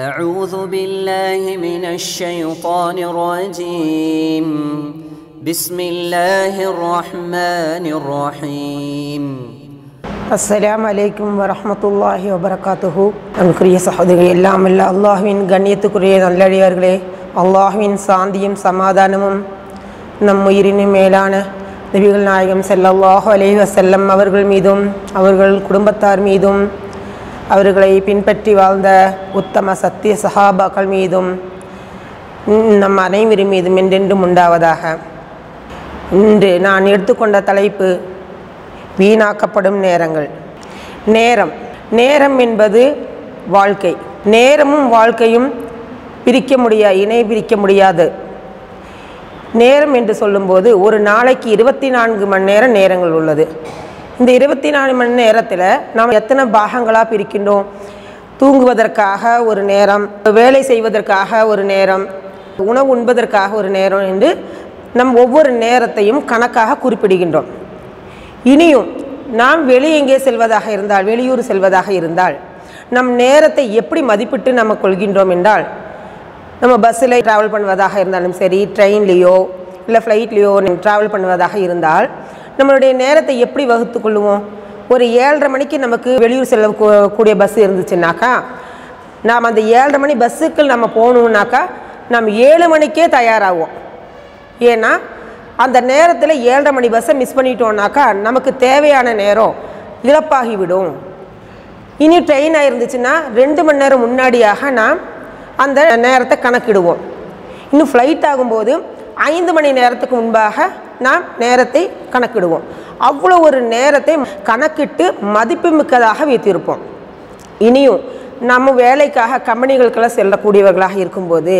أعوذ بالله من الشيطان الرجيم بسم الله الرحمن الرحيم السلام عليكم ورحمة الله وبركاته أنكري അസ്സലാം വലൈക്കും വറഹമത്തല്ലാഹി വബർക്കാത്തുഹു നമുക്കുറിയ സഹോദരി എല്ലാം അല്ല അള്ളാഹുവിൻ ഗണ്യത്തുക്കുറിയ നല്ലടിയാറുകളെ അള്ളാഹുവിൻ സാന്തിയും സമാധാനവും നമ്മുയിരിന് മേലാണ് നബികൾ നായകം സല്ലാഹു അലൈഹി വസല്ലം അവർ മീതും അവർ കുടുംബത്താർ മീതും அவர்களை பின்பற்றி வாழ்ந்த உத்தம சத்திய சஹாபாக்கள் மீதும் நம் அனைவரும் மீதும் என்றென்றும் உண்டாவதாக. இன்று நான் எடுத்துக்கொண்ட தலைப்பு வீணாக்கப்படும் நேரங்கள். நேரம். நேரம் என்பது வாழ்க்கை. நேரமும் வாழ்க்கையும் பிரிக்க முடியாது இணை பிரிக்க முடியாது. நேரம் என்று சொல்லும்போது ஒரு நாளைக்கு இருபத்தி நான்கு மணி நேரம் நேரங்கள் உள்ளது. இந்த இருபத்தி நாலு மணி நேரத்தில் நாம் எத்தனை பாகங்களாக பிரிக்கின்றோம்? தூங்குவதற்காக ஒரு நேரம் வேலை செய்வதற்காக ஒரு நேரம் உணவு உண்பதற்காக ஒரு நேரம் என்று நம் ஒவ்வொரு நேரத்தையும் கணக்காக குறிப்பிடுகின்றோம். இனியும் நாம் வெளியே எங்கே செல்வதாக இருந்தால் வெளியூர் செல்வதாக இருந்தால் நம் நேரத்தை எப்படி மதிப்பிட்டு நம்ம கொள்கின்றோம் என்றால் நம்ம பஸ்ஸில் ட்ராவல் பண்ணுவதாக இருந்தாலும் சரி ட்ரெயின்லேயோ இல்லை ஃப்ளைட்லேயோ ட்ராவல் பண்ணுவதாக இருந்தால் நம்மளுடைய நேரத்தை எப்படி வகுத்து கொள்ளுவோம்? ஒரு ஏழரை மணிக்கு நமக்கு வெளியூர் செல்ல கூடிய பஸ் இருந்துச்சுனாக்கா நாம் அந்த ஏழரை மணி பஸ்ஸுக்கு நம்ம போகணுன்னாக்கா நம்ம ஏழு மணிக்கே தயாராகுவோம். ஏன்னா அந்த நேரத்தில் ஏழரை மணி பஸ்ஸை மிஸ் பண்ணிட்டோம்னாக்கா நமக்கு தேவையான நேரம் இழப்பாகிவிடும். இனி ட்ரெயினாக இருந்துச்சுன்னா ரெண்டு மணி நேரம் முன்னாடியாக நாம் அந்த நேரத்தை கணக்கிடுவோம். இன்னும் ஃப்ளைட் ஆகும்போது ஐந்து மணி நேரத்துக்கு முன்பாக நாம் நேரத்தை கணக்கிடுவோம். அவ்வளோ ஒரு நேரத்தை கணக்கிட்டு மதிப்புமிக்கதாக வைத்திருப்போம். இனியும் நம்ம வேலைக்காக கம்பெனிகளுக்கெல்லாம் செல்லக்கூடியவர்களாக இருக்கும்போது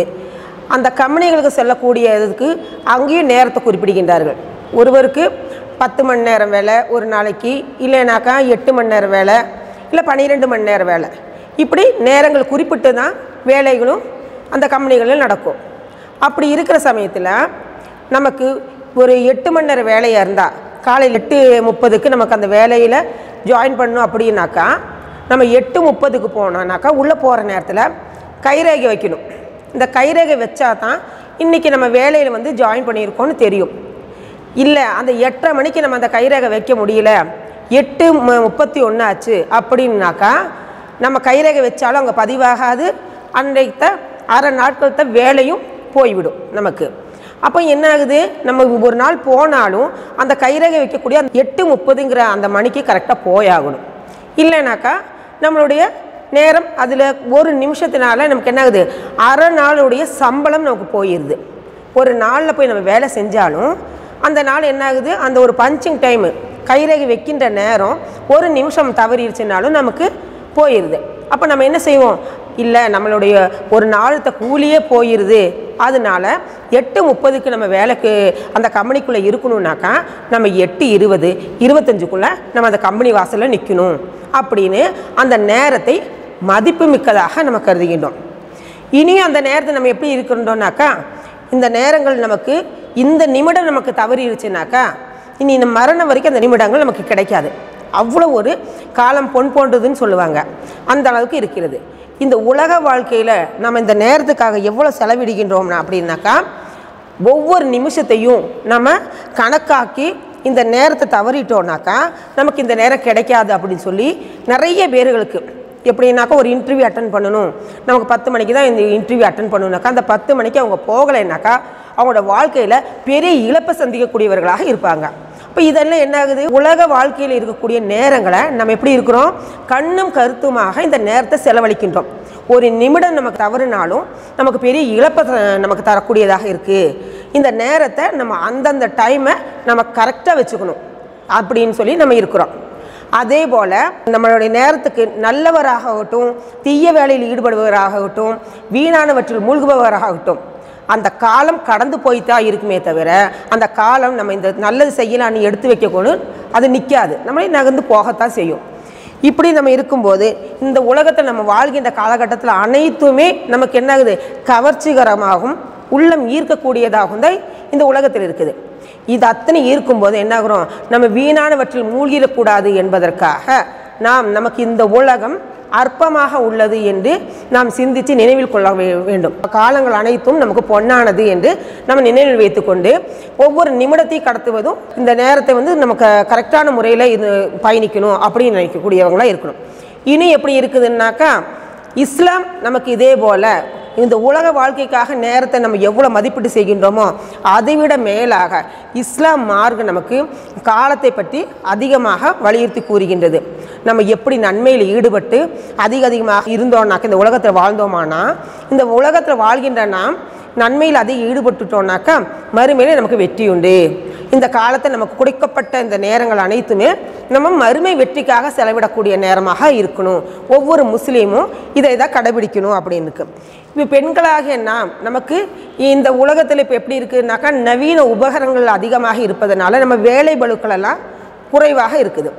அந்த கம்பெனிகளுக்கு செல்லக்கூடியதுக்கு அங்கேயும் நேரத்தை குறிப்பிடுகின்றார்கள். ஒருவருக்கு பத்து மணி நேரம் வேலை ஒரு நாளைக்கு இல்லைனாக்கா எட்டு மணி நேரம் வேலை இல்லை பன்னிரெண்டு மணி நேரம் வேலை. இப்படி நேரங்கள் குறிப்பிட்டு தான் வேலைகளும் அந்த கம்பெனிகளில் நடக்கும். அப்படி இருக்கிற சமயத்தில் நமக்கு ஒரு எட்டு மணி நேரம் வேலையாக இருந்தால் காலையில் எட்டு முப்பதுக்கு நமக்கு அந்த வேலையில் ஜாயின் பண்ணணும் அப்படின்னாக்கா நம்ம எட்டு முப்பதுக்கு போனோம்னாக்கா உள்ளே போகிற நேரத்தில் கைரேகை வைக்கணும். இந்த கைரேகை வச்சா தான் இன்றைக்கி நம்ம வேலையில் வந்து ஜாயின் பண்ணியிருக்கோம்னு தெரியும். இல்லை அந்த எட்டரை மணிக்கு நம்ம அந்த கைரேகை வைக்க முடியல எட்டு முப்பத்தி ஒன்று ஆச்சு அப்படின்னாக்கா நம்ம கைரேகை வச்சாலும் அங்கே பதிவாகாது. அன்றைத்த அரை நாட்களத்த வேலையும் போய்விடும் நமக்கு. அப்போ என்ன ஆகுது நம்ம ஒரு நாள் போனாலும் அந்த கைரகை வைக்கக்கூடிய அந்த எட்டு முப்பதுங்கிற அந்த மணிக்கு கரெக்டாக போயாகணும். இல்லைனாக்கா நம்மளுடைய நேரம் அதில் ஒரு நிமிஷத்தினால நமக்கு என்ன ஆகுது அரை நாளுடைய சம்பளம் நமக்கு போயிடுது ஒரு நாளில் போய் நம்ம வேலை செஞ்சாலும் அந்த நாள் என்ன ஆகுது அந்த ஒரு பஞ்சிங் டைமு கைரேகை வைக்கின்ற நேரம் ஒரு நிமிஷம் தவறிடுச்சுனாலும் நமக்கு போயிடுது அப்போ நம்ம என்ன செய்வோம்? இல்லை நம்மளுடைய ஒரு நாளத்த கூலியே போயிடுது அதனால எட்டு முப்பதுக்கு நம்ம வேலைக்கு அந்த கம்பெனிக்குள்ளே இருக்கணும்னாக்கா நம்ம எட்டு இருபது இருபத்தஞ்சுக்குள்ளே நம்ம அந்த கம்பெனி வாசலில் நிற்கணும் அப்படின்னு அந்த நேரத்தை மதிப்புமிக்கதாக நம்ம கருதுகின்றோம். இனியும் அந்த நேரத்தை நம்ம எப்படி இருக்கின்றோம்னாக்கா இந்த நேரங்கள் நமக்கு இந்த நிமிடம் நமக்கு தவறிடுச்சுனாக்கா இனி இந்த மரணம் வரைக்கும் அந்த நிமிடங்கள் நமக்கு கிடைக்காது. அவ்வளோ ஒரு காலம் பொன் போன்றதுன்னு சொல்லுவாங்க. அந்த அளவுக்கு இருக்கிறது. இந்த உலக வாழ்க்கையில் நம்ம இந்த நேரத்துக்காக எவ்வளோ செலவிடுகின்றோம்னா அப்படின்னாக்கா ஒவ்வொரு நிமிஷத்தையும் நம்ம கணக்காக்கி இந்த நேரத்தை தவறிட்டோம்னாக்கா நமக்கு இந்த நேரம் கிடைக்காது அப்படின்னு சொல்லி நிறைய பேர்களுக்கு எப்படின்னாக்கா ஒரு இன்டர்வியூ அட்டன் பண்ணணும். நமக்கு பத்து மணிக்கு தான் இந்த இன்டர்வியூ அட்டன் பண்ணணுனாக்கா அந்த பத்து மணிக்கு அவங்க போகலைன்னாக்கா அவங்களோட வாழ்க்கையில் பெரிய இழப்பை சந்திக்கக்கூடியவர்களாக இருப்பாங்க. இப்போ இதெல்லாம் என்ன ஆகுது உலக வாழ்க்கையில் இருக்கக்கூடிய நேரங்களை நம்ம எப்படி இருக்கிறோம்? கண்ணும் கருத்துமாக இந்த நேரத்தை செலவழிக்கின்றோம். ஒரு நிமிடம் நமக்கு தவறுனாலும் நமக்கு பெரிய இழப்பை த- நமக்கு தரக்கூடியதாக இருக்குது இந்த நேரத்தை நம்ம அந்தந்த டைமை நம்ம கரெக்டாக வச்சுக்கணும். அப்படின்னு சொல்லி நம்ம இருக்கிறோம். அதே போல் நம்மளுடைய நேரத்துக்கு நல்லவராகட்டும் தீய வேலையில் ஈடுபடுபவராகட்டும் வீணானவற்றில் மூழ்குபவராகட்டும் அந்த காலம் கடந்து போய்த்தான் இருக்குமே தவிர அந்த காலம் நம்ம இந்த நல்லது செய்யலான்னு எடுத்து வைக்கக்கூடும் அது நிற்காது நம்மளே நகர்ந்து போகத்தான் செய்யும். இப்படி நம்ம இருக்கும்போது இந்த உலகத்தை நம்ம வாழ்கின்ற காலகட்டத்தில் அனைத்துமே நமக்கு என்ன ஆகுது கவர்ச்சிகரமாகவும் உள்ளம் ஈர்க்கக்கூடியதாகவும் தான் இந்த உலகத்தில் இருக்குது. இது அத்தனை ஈர்க்கும்போது என்னாகிறோம்? நம்ம வீணானவற்றில் மூழ்கிடக்கூடாது என்பதற்காக நாம் நமக்கு இந்த உலகம் அற்பமாக உள்ளது என்று நாம் சிந்தித்து நினைவில் கொள்ள வே- வேண்டும். காலங்கள் அனைத்தும் நமக்கு பொன்னானது என்று நம்ம நினைவில் வைத்துக்கொண்டு ஒவ்வொரு நிமிடத்தை கடத்துவதும் இந்த நேரத்தை வந்து நமக்கு கரெக்டான முறையில் இது பயணிக்கணும் அப்படின்னு நினைக்கக்கூடியவங்களாக இருக்கணும். இனி எப்படி இருக்குதுன்னாக்கா இஸ்லாம் நமக்கு இதே போல் இந்த உலக வாழ்க்கைக்காக நேரத்தை நம்ம எவ்வளோ மதிப்பீடு செய்கின்றோமோ அதைவிட மேலாக இஸ்லாம் மார்க்கம் நமக்கு காலத்தை பற்றி அதிகமாக வலியுறுத்தி கூறுகின்றது. நம்ம எப்படி நன்மையில் ஈடுபட்டு அதிக அதிகமாக இருந்தோம்னாக்க இந்த உலகத்தில் வாழ்ந்தோமானா இந்த உலகத்தில் வாழ்கின்ற நாம் நன்மையில் அதிக ஈடுபட்டுட்டோம்னாக்கா மறுமையிலே நமக்கு வெற்றி உண்டு. இந்த காலத்தை நமக்கு கொடுக்கப்பட்ட இந்த நேரங்கள் அனைத்துமே நம்ம மறுமை வெற்றிக்காக செலவிடக்கூடிய நேரமாக இருக்கணும். ஒவ்வொரு முஸ்லீமும் இதை தான் கடைபிடிக்கணும் அப்படின்னு இப்போ பெண்களாகிய நாம் நமக்கு இந்த உலகத்தில் இப்போ எப்படி இருக்குதுனாக்கா நவீன உபகரணங்கள் அதிகமாக இருப்பதனால நம்ம வேலை பலுக்களெல்லாம் குறைவாக இருக்குது.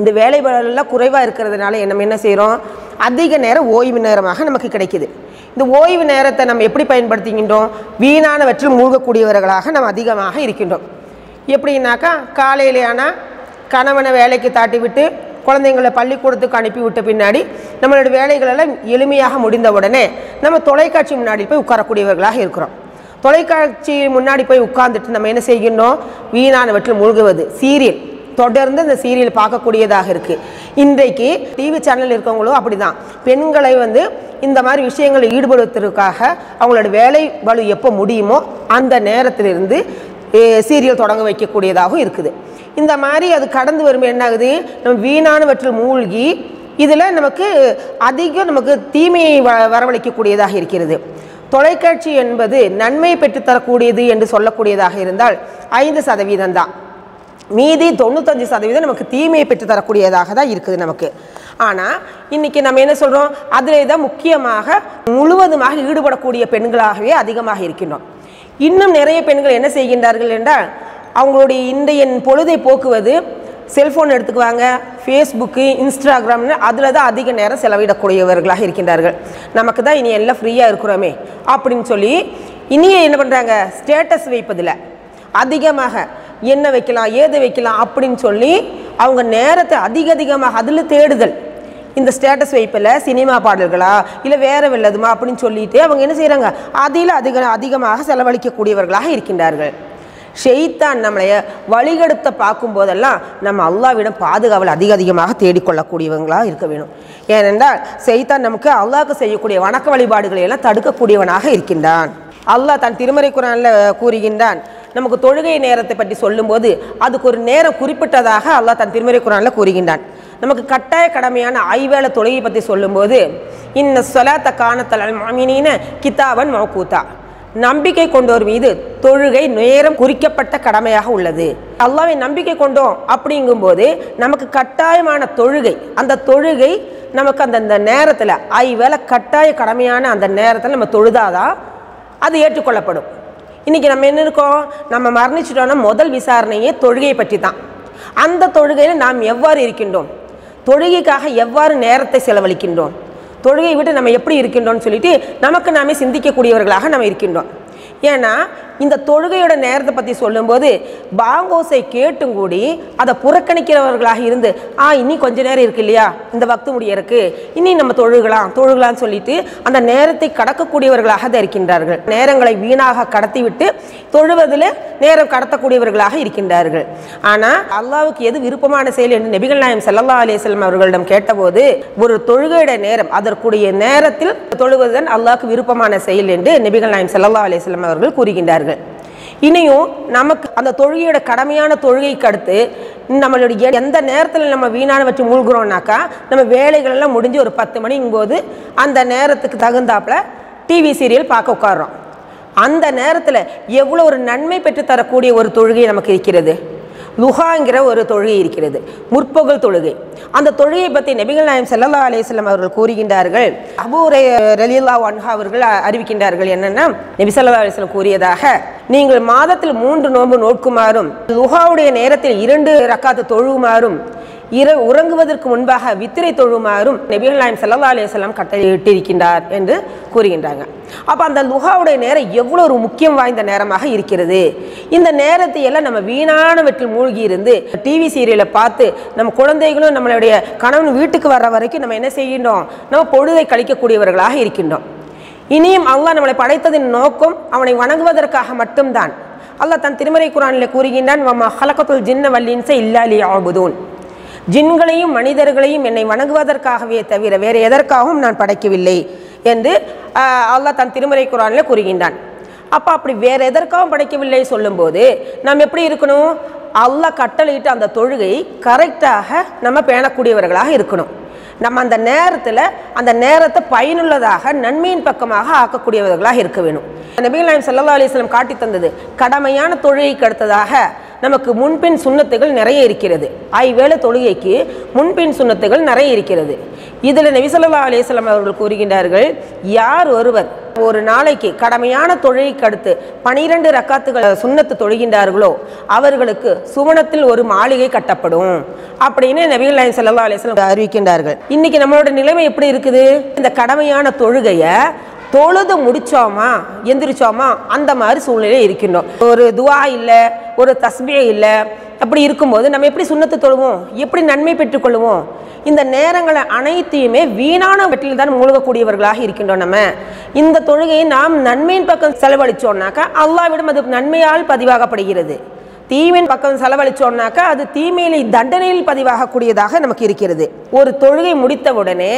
இந்த வேலை பளுலாம் குறைவாக இருக்கிறதுனால நம்ம என்ன செய்கிறோம் அதிக நேரம் ஓய்வு நேரமாக நமக்கு கிடைக்குது. இந்த ஓய்வு நேரத்தை நம்ம எப்படி பயன்படுத்திக்கின்றோம் வீணானவற்றில் மூழ்கக்கூடியவர்களாக நம்ம அதிகமாக இருக்கின்றோம். எப்படின்னாக்கா காலையிலே ஆனால் கணவனை வேலைக்கு தாட்டி விட்டு குழந்தைங்களை பள்ளிக்கூடத்துக்கு அனுப்பி விட்ட பின்னாடி நம்மளோட வேலைகளெல்லாம் எளிமையாக முடிந்த உடனே நம்ம தொலைக்காட்சி முன்னாடி போய் உட்காரக்கூடியவர்களாக இருக்கிறோம். தொலைக்காட்சி முன்னாடி போய் உட்கார்ந்துட்டு நம்ம என்ன செய்கின்றோம்? வீணானவற்றில் மூழ்குவது. சீரியல். தொடர்ந்து இந்த சீரியல் பார்க்கக்கூடியதாக இருக்குது இன்றைக்கு டிவி சேனல் இருக்கவங்களும் அப்படிதான். பெண்களை வந்து இந்த மாதிரி விஷயங்களில் ஈடுபடுவதற்காக அவங்களோட வேலை வலு எப்போ முடியுமோ அந்த நேரத்திலிருந்து சீரியல் தொடங்க வைக்கக்கூடியதாகவும் இருக்குது. இந்த மாதிரி அது கடந்து வரும் என்ன ஆகுது நம்ம வீணானவற்றில் மூழ்கி இதில் நமக்கு அதிகம் நமக்கு தீமையை வ வரவழைக்கக்கூடியதாக இருக்கிறது. தொலைக்காட்சி என்பது நன்மை பெற்றுத்தரக்கூடியது என்று சொல்லக்கூடியதாக இருந்தால் ஐந்து சதவீதம் தான். மீதி தொண்ணூத்தஞ்சு சதவீதம் நமக்கு தீமையை பெற்றுத்தரக்கூடியதாக தான் இருக்குது நமக்கு. ஆனால் இன்றைக்கி நம்ம என்ன சொல்கிறோம் அதில் தான் முக்கியமாக முழுவதுமாக ஈடுபடக்கூடிய பெண்களாகவே அதிகமாக இருக்கின்றோம். இன்னும் நிறைய பெண்கள் என்ன செய்கின்றார்கள் என்றால் அவங்களுடைய இன்றைய பொழுதை போக்குவது செல்ஃபோன் எடுத்துக்குவாங்க ஃபேஸ்புக்கு இன்ஸ்டாகிராம்னு அதில் தான் அதிக நேரம் செலவிடக்கூடியவர்களாக இருக்கின்றார்கள். நமக்கு தான் இனி எல்லாம் ஃப்ரீயாக இருக்கிறோமே அப்படின்னு சொல்லி இனியே என்ன பண்ணுறாங்க ஸ்டேட்டஸ் வைப்பதில் அதிகமாக என்ன வைக்கலாம் ஏது வைக்கலாம் அப்படின்னு சொல்லி அவங்க நேரத்தை அதிக அதிகமாக அதில் தேடுதல். இந்த ஸ்டேட்டஸ் வைப்பில் சினிமா பாடல்களா இல்லை வேறு வெள்ளதுமா அப்படின்னு சொல்லிட்டு அவங்க என்ன செய்கிறாங்க அதில் அதிக அதிகமாக செலவழிக்கக்கூடியவர்களாக இருக்கின்றார்கள். ஷெய்தான் நம்மளைய வழிகெடுத்த பார்க்கும்போதெல்லாம் நம்ம அல்லாவிடம் பாதுகாவல் அதிக அதிகமாக தேடிக்கொள்ளக்கூடியவங்களாக இருக்க வேணும். ஏனென்றால் செய்தான் நமக்கு அல்லாவுக்கு செய்யக்கூடிய வணக்க வழிபாடுகளை எல்லாம் தடுக்கக்கூடியவனாக இருக்கின்றான். அல்லாஹ் தன் திருமறை குரானில் கூறுகின்றான். நமக்கு தொழுகை நேரத்தை பற்றி சொல்லும்போது அதுக்கு ஒரு நேரம் குறிப்பிட்டதாக அல்லாஹ் தன் திருமறை குரானில் கூறுகின்றான். நமக்கு கட்டாய கடமையான ஐவேளை தொழுகை பற்றி சொல்லும்போது இன்ன சொலாத்த காணத்தல் மாமினின கிதாபன் மௌகூத்தா. நம்பிக்கை கொண்டோர் மீது தொழுகை நேரம் குறிக்கப்பட்ட கடமையாக உள்ளது. அல்லாவை நம்பிக்கை கொண்டோம் அப்படிங்கும்போது நமக்கு கட்டாயமான தொழுகை அந்த தொழுகை நமக்கு அந்தந்த நேரத்தில் ஐவேளை கட்டாய கடமையான அந்த நேரத்தில் நம்ம தொழுதாதான் அது ஏற்றுக்கொள்ளப்படும். இன்றைக்கி நம்ம என்ன இருக்கோம்? நம்ம மரணிச்சிட்டோன்னா முதல் விசாரணையே தொழுகையை பற்றி தான் அந்த தொழுகையில் நாம் எவ்வாறு இருக்கின்றோம்? தொழுகைக்காக எவ்வாறு நேரத்தை செலவழிக்கின்றோம்? தொழுகையை விட்டு நம்ம எப்படி இருக்கின்றோம்னு சொல்லிட்டு நமக்கு நாமே சிந்திக்கக்கூடியவர்களாக நம்ம இருக்கின்றோம். ஏன்னா இந்த தொழுகையோட நேரத்தை பற்றி சொல்லும்போது பாங்கோசை கேட்டும் கூடி அதை புறக்கணிக்கிறவர்களாக இருந்து ஆ இனி கொஞ்ச நேரம் இருக்கு இல்லையா? இந்த வக்து இருக்கு. இனி நம்ம தொழுகலாம் தொழுகலாம்னு சொல்லிட்டு அந்த நேரத்தை கடக்கக்கூடியவர்களாக தான் இருக்கின்றார்கள். நேரங்களை வீணாக கடத்திவிட்டு தொழுவதில் நேரம் கடத்தக்கூடியவர்களாக இருக்கின்றார்கள். ஆனால் அல்லாவுக்கு எது விருப்பமான செயல் என்று நபிகள் நாயம் செல்லல்லா அலைஹி அவர்களிடம் கேட்டபோது ஒரு தொழுகையுடைய நேரம் அதற்குரிய நேரத்தில் தொழுவதுதான் அல்லாவுக்கு விருப்பமான செயல் என்று நபிகள் நாயம் செல்லல்லா அலைஹி அவர்கள் கூறுகின்றார்கள். இனியும் நமக்கு அந்த தொழுகையோட கடமையான தொழுகைக்கு அடுத்து நம்மளுடைய எந்த நேரத்தில் நம்ம வீணானவற்றை மூழ்கிறோம்னாக்கா நம்ம வேலைகளெல்லாம் முடிஞ்சு ஒரு பத்து மணிங்கும் போது அந்த நேரத்துக்கு தகுந்தாப்புல டிவி சீரியல் பார்க்க உட்காடுறோம் அந்த நேரத்தில் எவ்வளோ ஒரு நன்மை பெற்று தரக்கூடிய ஒரு தொழுகை நமக்கு இருக்கிறது? லுஹாங்கிற ஒரு தொழுகை இருக்கிறது. முற்பகல் தொழுகை. அந்த தொழுகையை பற்றி நபிகள் நாயம் செல்லல்லா அலேஸ்லம் அவர்கள் கூறுகின்றார்கள். அபூரை ரலில்லா ஒன்ஹா அவர்கள் அறிவிக்கின்றார்கள் என்னென்னா நபி ஸல்லல்லாஹு அலைஹி கூறியதாக நீங்கள் மாதத்தில் மூன்று நோன்பு நோக்குமாறும் லுஹாவுடைய நேரத்தில் இரண்டு ரக்காத்து தொழுவுமாறும் இரவு உறங்குவதற்கு முன்பாக வித்திரை தொழுமாறும் நபிகள் நாயம் சல்லா அலிஸ்லாம் கட்டளையிட்டிருக்கின்றார் என்று கூறுகின்றாங்க. அப்போ அந்த லுகாவுடைய நேரம் எவ்வளோ ஒரு முக்கியம் வாய்ந்த நேரமாக இருக்கிறது? இந்த நேரத்தை எல்லாம் நம்ம வீணானவற்றில் மூழ்கி இருந்து டிவி சீரியலை பார்த்து நம்ம குழந்தைகளும் நம்மளுடைய கணவன் வீட்டுக்கு வர்ற வரைக்கும் நம்ம என்ன செய்கின்றோம்? நம்ம பொழுதை கழிக்கக்கூடியவர்களாக இருக்கின்றோம். இனியும் அல்லாஹ் நம்மளை படைத்ததின் நோக்கம் அவனை வணங்குவதற்காக மட்டும்தான். அல்லாஹ் தன் திருமறை குரானில் கூறுகின்றான் நம்ம ஹலக்கத்துல் ஜின்ன வல்லின்ச இல்லாலி ஆபுதூன் ஜின்களையும் மனிதர்களையும் என்னை வணங்குவதற்காகவே தவிர வேறு எதற்காகவும் நான் படைக்கவில்லை என்று அல்லாஹ் தன் திருமறை குரானில் கூறுகின்றான். அப்போ அப்படி வேறு எதற்காகவும் படைக்கவில்லை சொல்லும்போது நாம் எப்படி இருக்கணும்? அல்லாஹ் கட்டளையிட்டு அந்த தொழுகை கரெக்டாக நம்ம பேணக்கூடியவர்களாக இருக்கணும். நம்ம அந்த நேரத்தில் அந்த நேரத்தை பயனுள்ளதாக நன்மையின் பக்கமாக ஆக்கக்கூடியவர்களாக இருக்க வேணும். நபிகள் நாயம் சல்லா அலிஸ்லம் காட்டி தந்தது கடமையான தொழுகைக்கு அடுத்ததாக நமக்கு முன்பின் சுண்ணத்துகள் நிறைய இருக்கிறது. ஐவேளை தொழுகைக்கு முன்பின் சுண்ணத்துகள் நிறைய இருக்கிறது. இதில் நபிசல்லா ஸல்லல்லாஹு அவர்கள் கூறுகின்றார்கள் யார் ஒருவர் ஒரு நாளைக்கு கடமையான தொழுகைக்கு அடுத்து பனிரெண்டு ரக்காத்துகள் சுண்ணத்து தொழுகின்றார்களோ அவர்களுக்கு சுவனத்தில் ஒரு மாளிகை கட்டப்படும். அப்படின்னு நபிகள் நாயன் ஸல்லல்லாஹு அலைஹி அறிவிக்கின்றார்கள். இன்னைக்கு நம்மளோட நிலைமை எப்படி இருக்குது? இந்த கடமையான தொழுகையை தொழுது முடித்தோமா எந்திரிச்சோமா அந்த மாதிரி சூழ்நிலை இருக்கின்றோம். ஒரு துவா இல்லை ஒரு தஸ்பியே இல்லை அப்படி இருக்கும்போது நம்ம எப்படி சுண்ணத்து தொழுவோம்? எப்படி நன்மை பெற்றுக்கொள்வோம் இந்த நேரங்களை அனைத்தையுமே வீணான வெற்றியில் தான் மூழ்கக்கூடியவர்களாக இருக்கின்றோம் நம்ம. இந்த தொழுகையை நாம் நன்மையின் பக்கம் செலவழித்தோம்னாக்கா அல்லாவிடம் அது நன்மையால் பதிவாகப்படுகிறது. தீமையின் பக்கம் செலவழித்தோம்னாக்கா அது தீமையிலே தண்டனையில் பதிவாகக்கூடியதாக நமக்கு இருக்கிறது. ஒரு தொழுகை முடித்தவுடனே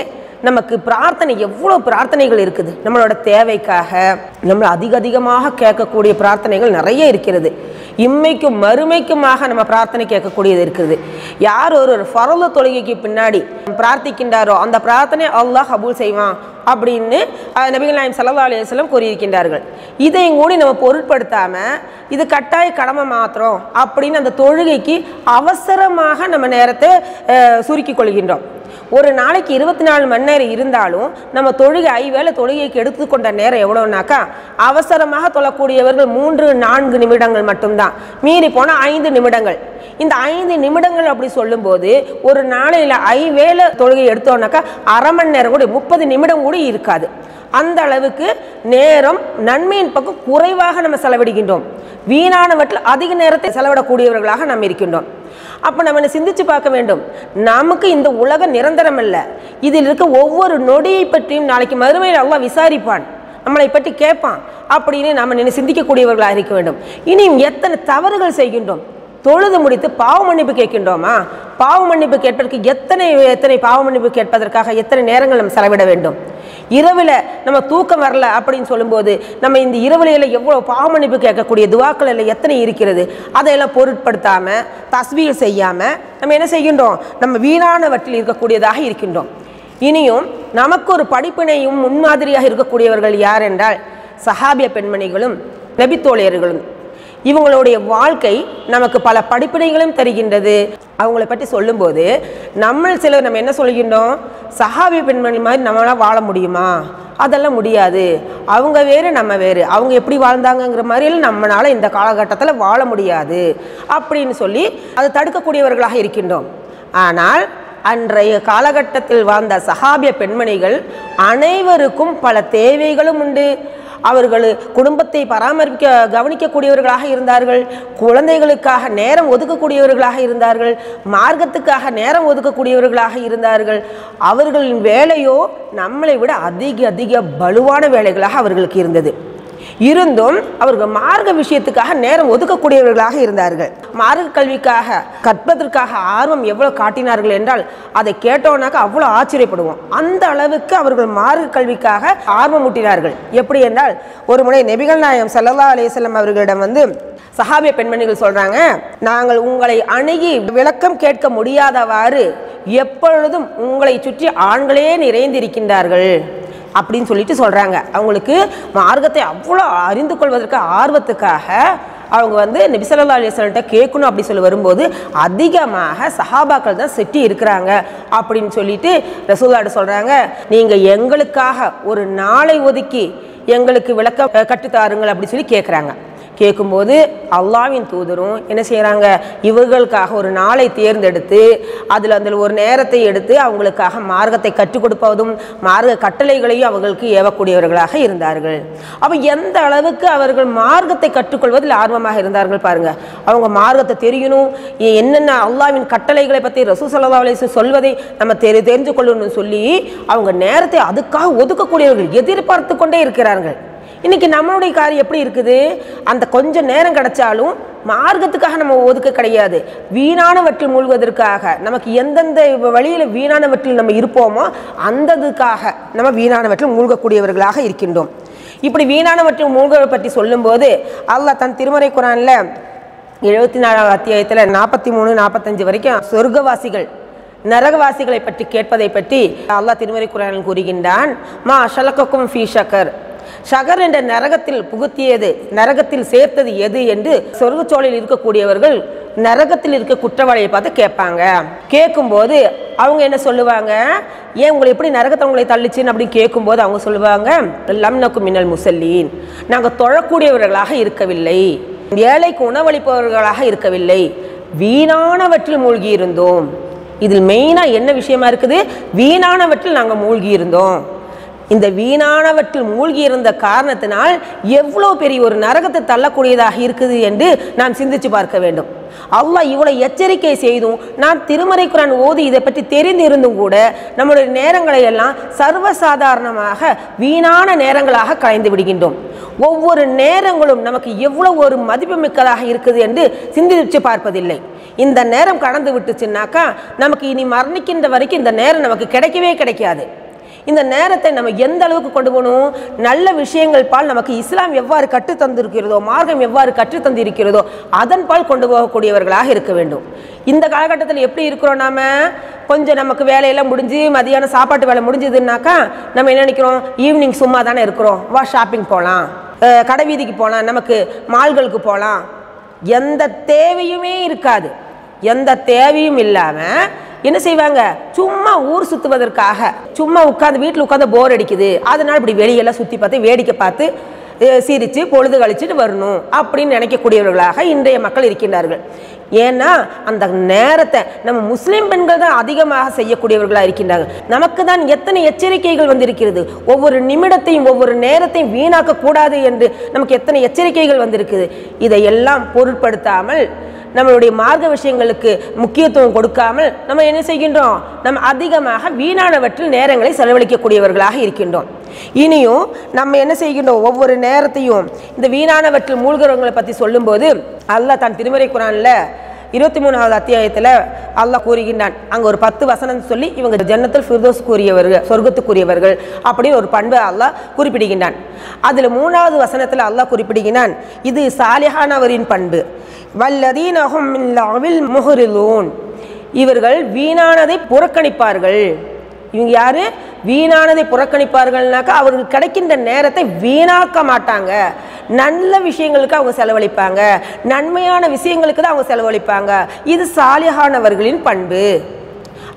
நமக்கு பிரார்த்தனை எவ்வளோ பிரார்த்தனைகள் இருக்குது? நம்மளோட தேவைக்காக நம்ம அதிக அதிகமாக கேட்கக்கூடிய பிரார்த்தனைகள் நிறைய இருக்கிறது. இம்மைக்கும் மறுமைக்குமாக நம்ம பிரார்த்தனை கேட்கக்கூடியது இருக்குது. யார் ஒரு ஒரு ஃபரல தொழுகைக்கு பின்னாடி பிரார்த்திக்கின்றாரோ அந்த பிரார்த்தனை அல்லாஹ் கபூல் செய்வான் அப்படின்னு நபிகள் நாயம் சல்லா அலையம் கூறியிருக்கின்றார்கள். இதையும் கூடி நம்ம பொருட்படுத்தாமல் இது கட்டாய கடமை மாத்திரம் அப்படின்னு அந்த தொழுகைக்கு அவசரமாக நம்ம நேரத்தை சுருக்கி கொள்கின்றோம். ஒரு நாளைக்கு இருபத்தி நாலு மணி நேரம் இருந்தாலும் நம்ம தொழுகை ஐவேளை தொழுகைக்கு எடுத்துக்கொண்ட நேரம் எவ்வளோனாக்கா அவசரமாக தொழக்கூடியவர்கள் மூன்று நான்கு நிமிடங்கள் மட்டும்தான். மீறி போனால் ஐந்து நிமிடங்கள். இந்த ஐந்து நிமிடங்கள் அப்படி சொல்லும்போது ஒரு நாளையில் ஐவேளை தொழுகை எடுத்தோம்னாக்கா அரை மணி நேரம் கூட முப்பது நிமிடம் கூட இருக்காது. அந்த அளவுக்கு நேரம் நன்மையின் பக்கம் குறைவாக நம்ம செலவிடுகின்றோம். வீணானவற்றில் அதிக நேரத்தை செலவிடக்கூடியவர்களாக நாம் இருக்கின்றோம். அப்போ நம்ம என்ன சிந்திச்சு பார்க்க வேண்டும்? நமக்கு இந்த உலகம் நிரந்தரம் அல்ல இதில் இருக்க ஒவ்வொரு நொடியை பற்றியும் நாளைக்கு மறுமையில் அல்லாஹ் விசாரிப்பான். நம்மளை பற்றி கேட்பான். அப்படின்னு நாம் நினை சிந்திக்கக்கூடியவர்களாக இருக்க வேண்டும். இனியும் எத்தனை தவறுகள் செய்கின்றோம்? தொழுது முடித்து பாவ மன்னிப்பு கேட்கின்றோமா? பாவ மன்னிப்பு கேட்பதற்கு எத்தனை எத்தனை பாவ மன்னிப்பு கேட்பதற்காக எத்தனை நேரங்கள் நம்ம செலவிட வேண்டும்? இரவில் நம்ம தூக்கம் வரல அப்படின்னு சொல்லும்போது நம்ம இந்த இரவுலையில் எவ்வளோ பாவ மன்னிப்பு கேட்கக்கூடிய துவாக்கள் எல்லாம் எத்தனை இருக்கிறது? அதையெல்லாம் பொருட்படுத்தாமல் தஸ்பீல் செய்யாமல் நம்ம என்ன செய்கின்றோம்? நம்ம வீணானவற்றில் இருக்கக்கூடியதாக இருக்கின்றோம். இனியும் நமக்கு ஒரு படிப்பினையும் முன்மாதிரியாக இருக்கக்கூடியவர்கள் யார் என்றால் சஹாபிய பெண்மணிகளும் நபித்தோழியர்களும் இவங்களுடைய வாழ்க்கை நமக்கு பல படிப்பினைகளும் தருகின்றது. அவங்கள பற்றி சொல்லும்போது நம்ம சிலர் நம்ம என்ன சொல்கின்றோம்? சஹாபி பெண்மணி மாதிரி நம்மளால் வாழ முடியுமா? அதெல்லாம் முடியாது. அவங்க வேறு நம்ம வேறு. அவங்க எப்படி வாழ்ந்தாங்கங்கிற மாதிரியில் நம்மளால் இந்த காலகட்டத்தில் வாழ முடியாது அப்படின்னு சொல்லி அதை தடுக்கக்கூடியவர்களாக இருக்கின்றோம். ஆனால் அன்றைய காலகட்டத்தில் வாழ்ந்த சஹாபிய பெண்மணிகள் அனைவருக்கும் பல தேவைகளும் உண்டு. அவர்கள் குடும்பத்தை பராமரிக்க கவனிக்கக்கூடியவர்களாக இருந்தார்கள். குழந்தைகளுக்காக நேரம் ஒதுக்கக்கூடியவர்களாக இருந்தார்கள். மார்க்கத்துக்காக நேரம் ஒதுக்கக்கூடியவர்களாக இருந்தார்கள். அவர்களின் வேலையோ நம்மளை விட அதிக அதிக வலுவான வேலைகளாக அவர்களுக்கு இருந்தது. இருந்தும் அவர்கள் மார்க்க விஷயத்துக்காக நேரம் ஒதுக்கக்கூடியவர்களாக இருந்தார்கள். மார்க்க கல்விக்காக கற்பதற்காக ஆர்வம் எவ்வளோ காட்டினார்கள் என்றால் அதை கேட்டோம்னாக்க அவ்வளோ ஆச்சரியப்படுவோம். அந்த அளவுக்கு அவர்கள் மார்க்க கல்விக்காக ஆர்வம் ஊட்டினார்கள். எப்படி என்றால் ஒரு முறை நெபிகள் நாயம் சல்லா அலிசல்லம் அவர்களிடம் வந்து சஹாபிய பெண்மணிகள் சொல்கிறாங்க நாங்கள் உங்களை அணுகி விளக்கம் கேட்க முடியாதவாறு எப்பொழுதும் உங்களை சுற்றி ஆண்களே நிறைந்திருக்கின்றார்கள். அப்படின்னு சொல்லிட்டு சொல்கிறாங்க அவங்களுக்கு மார்க்கத்தை அவ்வளோ அறிந்து கொள்வதற்கு ஆர்வத்துக்காக அவங்க வந்து நபிசல்லா அலிஸ்வல்கிட்ட கேட்கணும் அப்படி சொல்லி வரும்போது அதிகமாக சஹாபாக்கள் தான் செட்டி இருக்கிறாங்க அப்படின்னு சொல்லிட்டு ரசூல்லாட்ட சொல்கிறாங்க நீங்கள் எங்களுக்காக ஒரு நாளை ஒதுக்கி எங்களுக்கு விளக்க கட்டுத்தாருங்கள் அப்படின்னு அப்படி சொல்லி கேட்குறாங்க கேட்கும்போது அல்லாவின் தூதரும் என்ன செய்கிறாங்க இவர்களுக்காக ஒரு நாளை தேர்ந்தெடுத்து அதில் அதில் ஒரு நேரத்தை எடுத்து அவங்களுக்காக மார்க்கத்தை கற்றுக் கொடுப்பதும் மார்க்க கட்டளைகளையும் அவர்களுக்கு ஏவக்கூடியவர்களாக இருந்தார்கள். அப்போ எந்த அளவுக்கு அவர்கள் மார்க்கத்தை கற்றுக்கொள்வதில் ஆர்வமாக இருந்தார்கள் பாருங்கள் அவங்க மார்க்கத்தை தெரியணும் என்னென்ன அல்லாவின் கட்டளைகளை பற்றி ரசூ சல்லா அலிஸ் சொல்வதை நம்ம தெரி தெரிஞ்சு கொள்ளணும்னு சொல்லி அவங்க நேரத்தை அதுக்காக ஒதுக்கக்கூடியவர்கள் எதிர்பார்த்து கொண்டே இருக்கிறார்கள். இன்றைக்கி நம்மளுடைய காரியம் எப்படி இருக்குது? அந்த கொஞ்சம் நேரம் கிடைச்சாலும் மார்க்கத்துக்காக நம்ம ஒதுக்க கிடையாது. வீணானவற்றில் மூழ்குவதற்காக நமக்கு எந்தெந்த வழியில் வீணானவற்றில் நம்ம இருப்போமோ அந்ததுக்காக நம்ம வீணானவற்றில் மூழ்கக்கூடியவர்களாக இருக்கின்றோம். இப்படி வீணானவற்றில் மூழ்குவதை பற்றி சொல்லும்போது அல்லாஹ் தன் திருமறை குரானில் எழுபத்தி நாலாவது அத்தியாயத்தில் நாற்பத்தி மூணு நாற்பத்தஞ்சு வரைக்கும் சொர்க்கவாசிகள் நரகவாசிகளை பற்றி கேட்பதை பற்றி அல்லாஹ் திருமறை குரானில் கூறுகின்றான் மா ஷலக்கக்கும் ஃபீ ஷக்கர். ஷகர் என்ற நரகத்தில் புகுத்தியது நரகத்தில் சேர்த்தது எது என்று சொர்க்கச்சோலையில் இருக்கக்கூடியவர்கள் நரகத்தில் இருக்க குற்றவாளியை பார்த்து கேட்பாங்க. கேட்கும்போது அவங்க என்ன சொல்லுவாங்க? ஏன் உங்களை எப்படி நரகத்தை உங்களை தள்ளிச்சுன்னு? அப்படின்னு கேட்கும்போது அவங்க சொல்லுவாங்க லம்னக்கு மின்னல் முசல்லீன். நாங்கள் தொழக்கூடியவர்களாக இருக்கவில்லை. ஏழைக்கு உணவளிப்பவர்களாக இருக்கவில்லை. வீணானவற்றில் மூழ்கி இருந்தோம் இதில் மெயினாக என்ன விஷயமா இருக்குது? வீணானவற்றில் நாங்கள் மூழ்கி இருந்தோம் இந்த வீணானவற்றில் மூழ்கி இருந்த காரணத்தினால் எவ்வளோ பெரிய ஒரு நரகத்தை தள்ளக்கூடியதாக இருக்குது என்று நாம் சிந்திச்சு பார்க்க வேண்டும். அல்லாஹ் இவ்வளோ எச்சரிக்கை செய்தும் நான் திருமறை குரான் ஓதி இதை பற்றி தெரிந்திருந்தும் கூட நம்முடைய நேரங்களை எல்லாம் சர்வசாதாரணமாக வீணான நேரங்களாக கலைந்து விடுகின்றோம். ஒவ்வொரு நேரங்களும் நமக்கு எவ்வளோ ஒரு மதிப்புமிக்கதாக இருக்குது என்று சிந்திச்சு பார்ப்பதில்லை. இந்த நேரம் கடந்து விட்டுச்சுன்னாக்கா நமக்கு இனி மரணிக்கின்ற வரைக்கும் இந்த நேரம் நமக்கு கிடைக்கவே கிடைக்காது. இந்த நேரத்தை நம்ம எந்த அளவுக்கு கொண்டு போகணும்? நல்ல விஷயங்கள் பால் நமக்கு இஸ்லாம் எவ்வாறு கற்றுத் தந்திருக்கிறதோ மார்க்கம் எவ்வாறு கற்றுத்தந்திருக்கிறதோ அதன் பால் கொண்டு போகக்கூடியவர்களாக இருக்க வேண்டும். இந்த காலகட்டத்தில் எப்படி இருக்கிறோம் நாம? கொஞ்சம் நமக்கு வேலையெல்லாம் முடிஞ்சு மதியானம் சாப்பாட்டு வேலை முடிஞ்சதுன்னாக்கா நம்ம என்ன நினைக்கிறோம்? ஈவினிங் சும்மா தானே இருக்கிறோம். வா ஷாப்பிங் போகலாம் கடை வீதிக்கு போகலாம் நமக்கு மால்களுக்கு போகலாம் எந்த தேவையுமே இருக்காது. எந்த தேவையும் இல்லாமல் என்ன செய்வாங்க? சும்மா ஊர் சுற்றுவதற்காக சும்மா உட்காந்து வீட்டில் உட்காந்து போர் அடிக்குது. அதனால் இப்படி வெளியெல்லாம் சுற்றி பார்த்து வேடிக்கை பார்த்து சிரித்து பொழுது கழிச்சிட்டு வரணும் அப்படின்னு நினைக்கக்கூடியவர்களாக இன்றைய மக்கள் இருக்கின்றார்கள். ஏன்னா அந்த நேரத்தை நம்ம முஸ்லீம் பெண்கள் தான் அதிகமாக செய்யக்கூடியவர்களாக இருக்கின்றாங்க. நமக்கு தான் எத்தனை எச்சரிக்கைகள் வந்திருக்கிறது? ஒவ்வொரு நிமிடத்தையும் ஒவ்வொரு நேரத்தையும் வீணாக்கக்கூடாது என்று நமக்கு எத்தனை எச்சரிக்கைகள் வந்திருக்குது? இதையெல்லாம் பொருட்படுத்தாமல் நம்மளுடைய மார்க்க விஷயங்களுக்கு முக்கியத்துவம் கொடுக்காமல் நம்ம என்ன செய்கின்றோம்? நம்ம அதிகமாக வீணானவற்றில் நேரங்களை செலவழிக்கக்கூடியவர்களாக இருக்கின்றோம். இனியும் நம்ம என்ன செய்கின்றோம்? ஒவ்வொரு நேரத்தையும் இந்த வீணானவற்றில் மூழ்கிறவங்களை பற்றி சொல்லும்போது அல்ல தான் திருமறை குரான்ல இருபத்தி மூணாவது அத்தியாயத்தில் அல்லாஹ் கூறுகின்றான். அங்கே ஒரு பத்து வசனம் சொல்லி இவங்க ஜன்னத்தில் ஃபிர்தோஸ் கூறியவர்கள் சொர்க்கத்துக்குரியவர்கள் அப்படின்னு ஒரு பண்பை அல்லாஹ் குறிப்பிடுகின்றான். அதில் மூணாவது வசனத்தில் அல்லாஹ் குறிப்பிடுகின்றான் இது சாலிஹானவரின் பண்பு. வல்லதீனஹும் இல்லாவில் லஅவில் இவர்கள் வீணானதை புறக்கணிப்பார்கள். இவங்க யாரு? வீணானதை புறக்கணிப்பார்கள்னாக்கா அவர்களுக்கு கிடைக்கின்ற நேரத்தை வீணாக்க மாட்டாங்க. நல்ல விஷயங்களுக்கு அவங்க செலவழிப்பாங்க. நன்மையான விஷயங்களுக்கு தான் அவங்க செலவழிப்பாங்க. இது சாலிஹானவர்களின் பண்பு.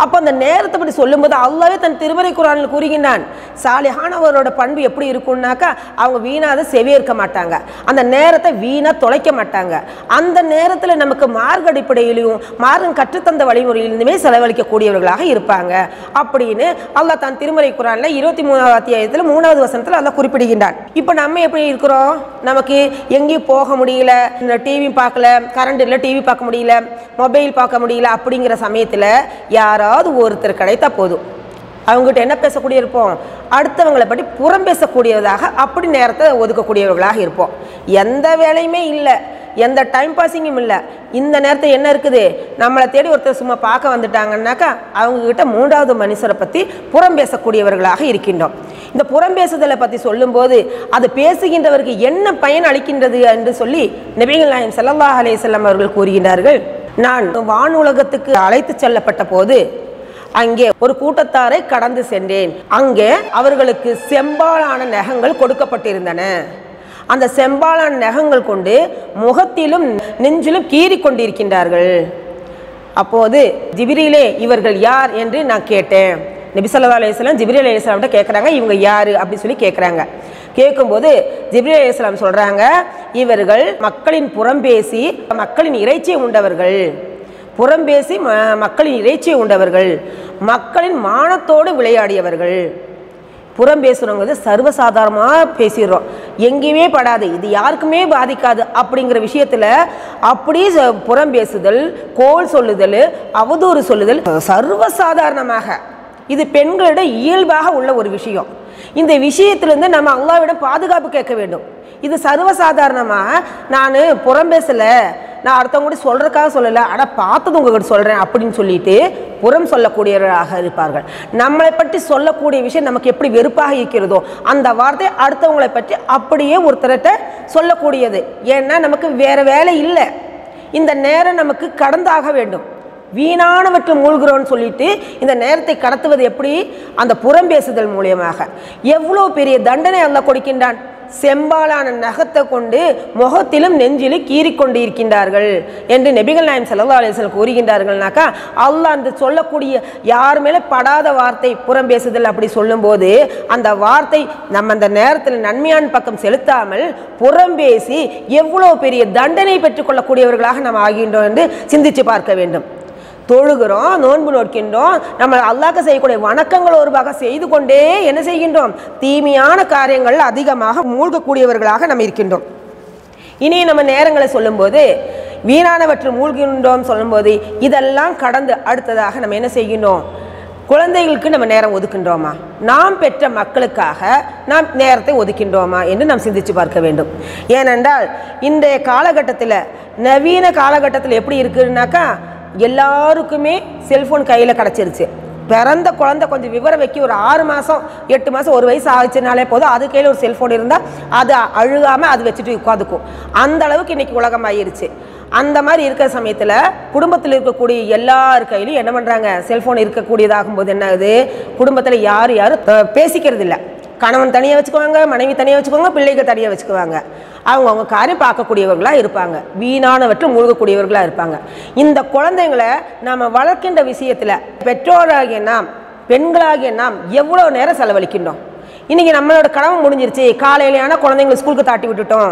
அப்போ அந்த நேரத்தை பற்றி சொல்லும்போது அல்லாவே தன் திருமறை குரானில் கூறுகின்றான். சாலிஹானவரோட பண்பு எப்படி இருக்கும்னாக்கா அவங்க வீணாத செவியேற்க மாட்டாங்க. அந்த நேரத்தை வீணாக தொலைக்க மாட்டாங்க. அந்த நேரத்தில் நமக்கு மார்க் அடிப்படையிலையும் மார்க்கம் கற்றுத்தந்த வழிமுறையிலிருந்துமே செலவழிக்கக்கூடியவர்களாக இருப்பாங்க. அப்படின்னு அல்லாஹ் தன் திருமறை குரானில் இருபத்தி மூணாவது அத்தியாயத்தில் மூணாவது வசனத்தில் அல்லாஹ் குறிப்பிடுகின்றான். இப்போ நம்ம எப்படி இருக்கிறோம்? நமக்கு எங்கேயும் போக முடியல இந்த டிவி பார்க்கல கரண்ட் இல்லை டிவி பார்க்க முடியல மொபைல் பார்க்க முடியல அப்படிங்கிற சமயத்தில் யாராவது ஒருத்தர் கிடைத்தா போதும். அவங்ககிட்ட என்ன பேசக்கூடிய இருப்போம்? அடுத்தவங்களை பற்றி புறம் பேசக்கூடியதாக அப்படி நேரத்தை ஒதுக்கக்கூடியவர்களாக இருப்போம். எந்த வேலையுமே இல்லை. எந்த டைம் பாஸிங்கும் இல்லை. இந்த நேரத்தில் என்ன இருக்குது? நம்மளை தேடி ஒருத்தர் சும்மா பார்க்க வந்துட்டாங்கன்னாக்கா அவங்கக்கிட்ட மூன்றாவது மனுஷரை பற்றி புறம் பேசக்கூடியவர்களாக இருக்கின்றோம். இந்த புறம் பேசுதலை பற்றி சொல்லும்போது அது பேசுகின்றவருக்கு என்ன பயன் அளிக்கின்றது என்று சொல்லி நபிகள் நாயம் ஸல்லல்லாஹு அலைஹி அவர்கள் கூறுகின்றார்கள். நான் வானுலகத்துக்கு அழைத்து செல்லப்பட்ட போது அங்கே ஒரு கூட்டத்தாரை கடந்து சென்றேன். அங்கே அவர்களுக்கு செம்பாலான நகங்கள் கொடுக்கப்பட்டிருந்தன. அந்த செம்பாலான நகங்கள் கொண்டு முகத்திலும் நெஞ்சிலும் கீறி கொண்டிருக்கின்றார்கள். அப்போது ஜிபிரிலே இவர்கள் யார் என்று நான் கேட்டேன். நபிசல்லா அலையம் ஜிபிரி வஸல்லம் கேட்குறாங்க இவங்க யார் அப்படின்னு சொல்லி கேட்குறாங்க கேட்கும்போது ஜிப்ரீல் அலைஹிஸ்ஸலாம் சொல்கிறாங்க இவர்கள் மக்களின் புறம் பேசி மக்களின் இறைச்சியை உண்டவர்கள். புறம் பேசி ம- மக்களின் இறைச்சியை உண்டவர்கள். மக்களின் மானத்தோடு விளையாடியவர்கள். புறம் பேசுகிறோங்கிறது சர்வசாதாரணமாக பேசிடுறோம். எங்கேயுமே படாது இது யாருக்குமே பாதிக்காது அப்படிங்கிற விஷயத்தில் அப்படியே ச- புறம் பேசுதல் கோல் சொல்லுதல் அவதூறு சொல்லுதல் சர்வசாதாரணமாக. இது பெண்களிடம் இயல்பாக உள்ள ஒரு விஷயம். இந்த விஷயத்திலிருந்து நம்ம அல்லாவிடம் பாதுகாப்பு கேட்க வேண்டும். இது சர்வசாதாரணமாக நான் புறம் பேசலை. நான் அடுத்தவங்க கூட சொல்கிறக்காக சொல்லலை. ஆனால் பார்த்தது உங்ககிட்ட சொல்கிறேன் அப்படின்னு சொல்லிட்டு புறம் சொல்லக்கூடியவர்களாக இருப்பார்கள். நம்மளை பற்றி சொல்லக்கூடிய விஷயம் நமக்கு எப்படி வெறுப்பாக இருக்கிறதோ அந்த வார்த்தை அடுத்தவங்களை பற்றி அப்படியே ஒருத்தர்கிட்ட சொல்லக்கூடியது. ஏன்னா நமக்கு வேறு வேலை இல்லை. இந்த நேரம் நமக்கு கடந்தாக வேண்டும். வீணானவற்றில் மூழ்கிறோன்னு சொல்லிட்டு இந்த நேரத்தை கடத்துவது எப்படி? அந்த புறம் பேசுதல் மூலியமாக. எவ்வளோ பெரிய தண்டனை அல்ல கொடுக்கின்றான்? செம்பாலான நகத்தை கொண்டு முகத்திலும் நெஞ்சிலும் கீறிக்கொண்டு இருக்கின்றார்கள் என்று நெபிகள் நாயம் ஸல்லல்லாஹு அலிசல் கூறுகின்றார்கள்னாக்கா அல்லாஹ் அந்த சொல்லக்கூடிய யார் மேலே படாத வார்த்தை புறம் பேசுதல் அப்படி சொல்லும்போது அந்த வார்த்தை நம்ம அந்த நேரத்தில் நன்மையான பக்கம் செலுத்தாமல் புறம் பேசி எவ்வளோ பெரிய தண்டனை பெற்றுக்கொள்ளக்கூடியவர்களாக நாம் ஆகின்றோம் என்று சிந்தித்து பார்க்க வேண்டும். தொழுகிறோம் நோன்பு நோக்கின்றோம் நம்ம அல்லாக்க செய்யக்கூடிய வணக்கங்கள் ஒரு வகை செய்து கொண்டே என்ன செய்கின்றோம்? தீமையான காரியங்கள் அதிகமாக மூழ்கக்கூடியவர்களாக நம்ம இருக்கின்றோம். இனி நம்ம நேரங்களை சொல்லும்போது வீணானவற்றை மூழ்கின்றோம் சொல்லும்போது இதெல்லாம் கடந்து அடுத்ததாக நம்ம என்ன செய்கின்றோம்? குழந்தைகளுக்கு நம்ம நேரம் ஒதுக்கின்றோமா? நாம் பெற்ற மக்களுக்காக நாம் நேரத்தை ஒதுக்கின்றோமா என்று நாம் சிந்திச்சு பார்க்க வேண்டும். ஏனென்றால் இன்றைய காலகட்டத்தில் நவீன காலகட்டத்தில் எப்படி இருக்குன்னாக்கா எல்லாருக்குமே செல்ஃபோன் கையில் கிடச்சிருச்சு. பிறந்த குழந்தை கொஞ்சம் விவரம் வைக்க ஒரு ஆறு மாதம் எட்டு மாதம் ஒரு வயசு ஆச்சுனாலே போதும். அது கையில் ஒரு செல்ஃபோன் இருந்தால் அது அழுகாமல் அது வச்சுட்டு உட்காந்துக்கும். அந்த அளவுக்கு இன்னைக்கு உலகம் ஆயிருச்சு அந்த மாதிரி இருக்கிற சமயத்தில் குடும்பத்தில் இருக்கக்கூடிய எல்லார் கையிலையும் என்ன பண்ணுறாங்க செல்ஃபோன் இருக்கக்கூடியதாகும் போது என்ன ஆகுது? குடும்பத்தில் யார் யாரும் பேசிக்கிறது இல்லை கணவன் தனியாக வச்சுக்குவாங்க மனைவி தனியாக வச்சுக்குவாங்க பிள்ளைகள் தனியாக வச்சுக்குவாங்க. அவங்க அவங்க காரியம் பார்க்கக்கூடியவர்களாக இருப்பாங்க. வீணானவற்றில் மூழ்கக்கூடியவர்களாக இருப்பாங்க. இந்த குழந்தைங்களை நாம் வளர்க்கின்ற விஷயத்தில் பெற்றோராகிய நாம் பெண்களாகிய நாம் எவ்வளோ நேரம் செலவழிக்கின்றோம்? இன்றைக்கி நம்மளோட கடமை முடிஞ்சிருச்சு. காலையிலையான குழந்தைங்களை ஸ்கூலுக்கு தாட்டி விட்டுட்டோம்.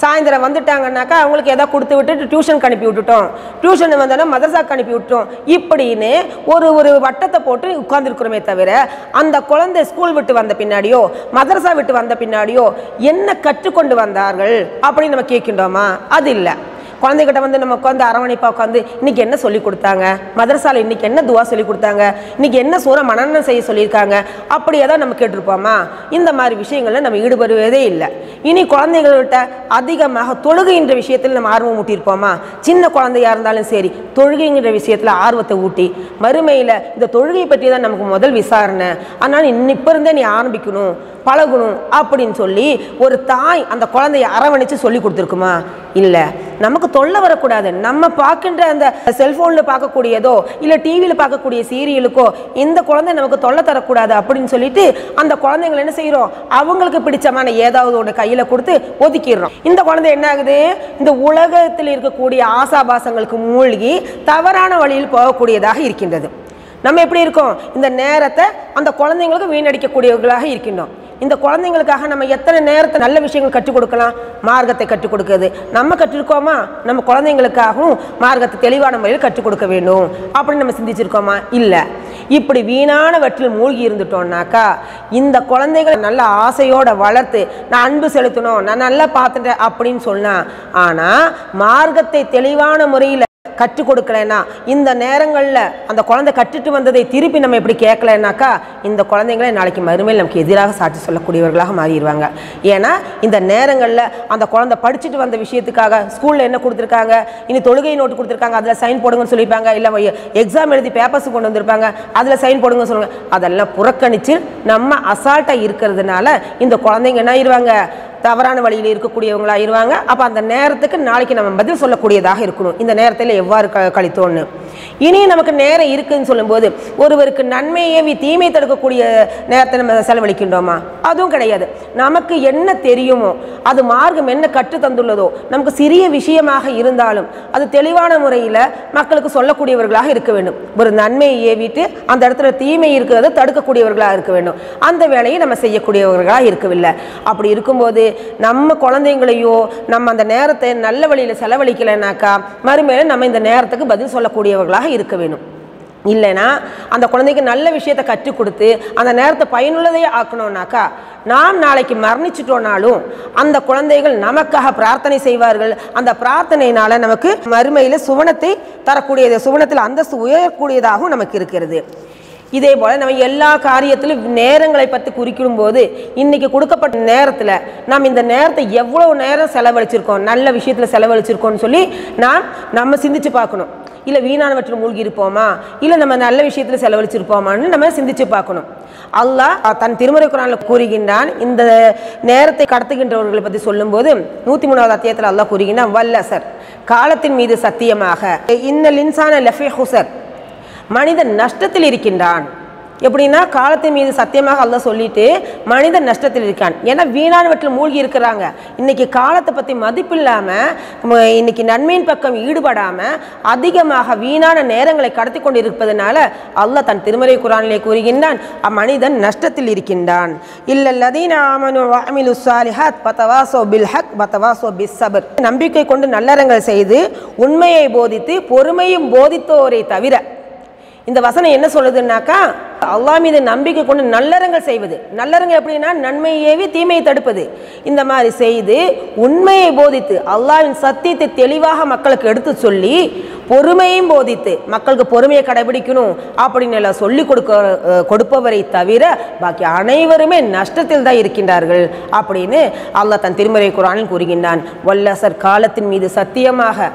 சாயந்தரம் வந்துட்டாங்கன்னாக்கா அவங்களுக்கு எதாவது கொடுத்து விட்டுட்டு டியூஷனுக்கு அனுப்பி விட்டுட்டோம். டியூஷன் வந்தோன்னா மதரசாக்கு அனுப்பி விட்டோம் இப்படின்னு ஒரு ஒரு வட்டத்தை போட்டு உட்காந்துருக்குறோமே தவிர அந்த குழந்தை ஸ்கூல் விட்டு வந்த பின்னாடியோ மதரசா விட்டு வந்த பின்னாடியோ என்ன கற்றுக்கொண்டு வந்தார்கள் அப்படின்னு நம்ம கேட்கின்றோமா? அது இல்லை. குழந்தைகிட்ட வந்து நம்ம உட்காந்து அரவணைப்பா உட்காந்து இன்னைக்கு என்ன சொல்லி கொடுத்தாங்க? மதரசால இன்னைக்கு என்ன துவா சொல்லி கொடுத்தாங்க? இன்னைக்கு என்ன சூற மனநம் செய்ய சொல்லியிருக்காங்க? அப்படியே தான் நம்ம கேட்டிருப்போமா? இந்த மாதிரி விஷயங்கள்ல நம்ம ஈடுபடுவதே இல்லை. இனி குழந்தைகள்கிட்ட அதிகமாக தொழுகைன்ற விஷயத்தில் நம்ம ஆர்வம் ஊட்டியிருப்போமா? சின்ன குழந்தையா இருந்தாலும் சரி தொழுகைங்கிற விஷயத்தில் ஆர்வத்தை ஊட்டி மறுமையில் இந்த தொழுகை பற்றி தான் நமக்கு முதல் விசாரணை. அதனால் இன்னும் இப்போ இருந்தே நீ ஆரம்பிக்கணும் பழகணும் அப்படின்னு சொல்லி ஒரு தாய் அந்த குழந்தைய அரவணைச்சு சொல்லி கொடுத்துருக்குமா? இல்லை. நமக்கு தொல்லை வரக்கூடாது. நம்ம பார்க்கின்ற அந்த செல்ஃபோனில் பார்க்கக்கூடியதோ இல்லை டிவியில் பார்க்கக்கூடிய சீரியலுக்கோ இந்த குழந்தை நமக்கு தொல்லை தரக்கூடாது அப்படின்னு சொல்லிட்டு அந்த குழந்தைங்களை என்ன செய்கிறோம் அவங்களுக்கு பிடிச்சமான ஏதாவது ஒன்று கையில் கொடுத்து ஒதுக்கிடுறோம். இந்த குழந்தை என்ன ஆகுது? இந்த உலகத்தில் இருக்கக்கூடிய ஆசாபாசங்களுக்கு மூழ்கி தவறான வழியில் போகக்கூடியதாக இருக்கின்றது. நம்ம எப்படி இருக்கோம்? இந்த நேரத்தை அந்த குழந்தைங்களுக்கு வீணடிக்கக்கூடியவர்களாக இருக்கின்றோம். இந்த குழந்தைங்களுக்காக நம்ம எத்தனை நேரத்தை நல்ல விஷயங்கள் கற்றுக் கொடுக்கலாம்? மார்க்கத்தை கற்றுக் கொடுக்குது நம்ம கற்றுருக்கோமா? நம்ம குழந்தைங்களுக்காகவும் மார்க்கத்தை தெளிவான முறையில் கற்றுக் கொடுக்க வேண்டும். அப்படின்னு நம்ம சிந்திச்சிருக்கோமா? இல்லை. இப்படி வீணானவற்றில் மூழ்கி இருந்துட்டோம்னாக்கா இந்த குழந்தைகளை நல்ல ஆசையோடு வளர்த்து நான் அன்பு செலுத்தணும் நான் நல்லா பார்த்துட்டேன் அப்படின்னு சொன்னா ஆனால் மார்க்கத்தை தெளிவான முறையில் கற்றுக் கொடுக்கலைன்னா இந்த நேரங்களில் அந்த குழந்தை கற்றுட்டு வந்ததை திருப்பி நம்ம இப்படி கேட்கலனாக்கா இந்த குழந்தைங்களே நாளைக்கு மறுமையில் நமக்கு எதிராக சாட்சி சொல்லக்கூடியவர்களாக மாறிடுவாங்க. ஏன்னா இந்த நேரங்களில் அந்த குழந்தை படிச்சுட்டு வந்த விஷயத்துக்காக ஸ்கூலில் என்ன கொடுத்துருக்காங்க இனி தொழுகை நோட்டு கொடுத்துருக்காங்க அதில் சைன் போடுங்கன்னு சொல்லியிருப்பாங்க இல்லை எக்ஸாம் எழுதி பேப்பர்ஸ் கொண்டு வந்திருப்பாங்க அதில் சைன் போடுங்கன்னு சொல்லுவாங்க. அதெல்லாம் புறக்கணித்து நம்ம அசால்ட்டாக இருக்கிறதுனால இந்த குழந்தைங்க என்ன ஆயிடுவாங்க தவறான வழியில் இருக்கக்கூடியவங்களாக இருவாங்க அப்போ அந்த நேரத்துக்கு நாளைக்கு நம்ம பதில் சொல்லக்கூடியதாக இருக்கணும். இந்த நேரத்தில் எவ்வாறு க கழித்தோன்னு இனியும் நமக்கு நேரம் இருக்குதுன்னு சொல்லும்போது ஒருவருக்கு நன்மை ஏவி தீமை தடுக்கக்கூடிய நேரத்தை நம்ம செலவழிக்கின்றோமா? அதுவும் கிடையாது. நமக்கு என்ன தெரியுமோ அது மார்க்கம் என்ன கற்று தந்துள்ளதோ நமக்கு சிறிய விஷயமாக இருந்தாலும் அது தெளிவான முறையில் மக்களுக்கு சொல்லக்கூடியவர்களாக இருக்க வேண்டும். ஒரு நன்மையை ஏவிட்டு அந்த இடத்துல தீமை இருக்கிறத தடுக்கக்கூடியவர்களாக இருக்க வேண்டும். அந்த வேலையை நம்ம செய்யக்கூடியவர்களாக இருக்கவில்லை. அப்படி இருக்கும்போது நம்ம குழந்தைங்களையோ நம்ம அந்த நேரத்தை நல்ல வழியில் செலவழிக்கலைனாக்கா மறுமையில நம்ம இந்த நேரத்துக்கு பதில் சொல்லக்கூடியவர்களாக இருக்க வேணும். இல்லைன்னா அந்த குழந்தைக்கு நல்ல விஷயத்தை கற்றுக் கொடுத்து அந்த நேரத்தை பயனுள்ளதே ஆக்கணும்னாக்கா நாம் நாளைக்கு மரணிச்சிட்டோனாலும் அந்த குழந்தைகள் நமக்காக பிரார்த்தனை செய்வார்கள். அந்த பிரார்த்தனையினால நமக்கு மறுமையில் சுவனத்தை தரக்கூடியது சுவனத்தில் அந்தஸ்து உயரக்கூடியதாகவும் நமக்கு இருக்கிறது. இதே போல் நம்ம எல்லா காரியத்திலும் நேரங்களை பற்றி குறிக்கும் போது இன்றைக்கி கொடுக்கப்பட்ட நேரத்தில் நாம் இந்த நேரத்தை எவ்வளோ நேரம் செலவழிச்சிருக்கோம் நல்ல விஷயத்தில் செலவழிச்சிருக்கோம்னு சொல்லி நாம் நம்ம சிந்திச்சு பார்க்கணும். இல்லை வீணானவற்றில் மூழ்கி இருப்போமா? இல்லை நம்ம நல்ல விஷயத்தில் செலவழிச்சிருப்போமான்னு நம்ம சிந்திச்சு பார்க்கணும். அல்லாஹ் தன் திருமுறை குரானில் கூறுகின்றான் இந்த நேரத்தை கடத்துகின்றவர்களை பற்றி சொல்லும்போது நூற்றி மூணாவது அத்தியத்தில் அல்லாஹ் கூறுகின்றான் வல்லசர் காலத்தின் மீது சத்தியமாக இன்னல் இன்சான லஃபி ஹுசர். மனிதன் நஷ்டத்தில் இருக்கின்றான். எப்படின்னா காலத்தின் மீது சத்தியமாக அல்ல சொல்லிட்டு மனிதன் நஷ்டத்தில் இருக்கான். ஏன்னா வீணானவற்றில் மூழ்கி இருக்கிறாங்க. இன்னைக்கு காலத்தை பற்றி மதிப்பில்லாமல் இன்னைக்கு நன்மையின் பக்கம் ஈடுபடாமல் அதிகமாக வீணான நேரங்களை கடத்தி கொண்டு இருப்பதனால அல்லாஹ் தன் திருமறை குரானிலே கூறுகின்றான் அம்மனிதன் நஷ்டத்தில் இருக்கின்றான். இல்லை பத்தவாசோ பில் ஹக் பத்தவாசோ பிஸ் சபர் நம்பிக்கை கொண்டு நல்லறங்கள் செய்து உண்மையை போதித்து பொறுமையும் போதித்தோரை தவிர இந்த வசனம் என்ன சொல்லுதுன்னாக்கா அல்லாஹ் மீது நம்பிக்கை கொண்டு நல்லறங்கள் செய்வது. நல்லறங்கள் எப்படின்னா நன்மை ஏவி தீமையை தடுப்பது. இந்த மாதிரி செய்து உண்மையை போதித்து அல்லாவின் சத்தியத்தை தெளிவாக மக்களுக்கு எடுத்து சொல்லி பொறுமையும் போதித்து மக்களுக்கு பொறுமையை கடைபிடிக்கணும் அப்படின்னு எல்லாம் சொல்லி கொடுக்க கொடுப்பவரை தவிர பாக்கி அனைவருமே நஷ்டத்தில் தான் இருக்கின்றார்கள் அப்படின்னு அல்லாஹ் தன் திருமறை குரானில் கூறுகின்றான். வல்லசர் காலத்தின் மீது சத்தியமாக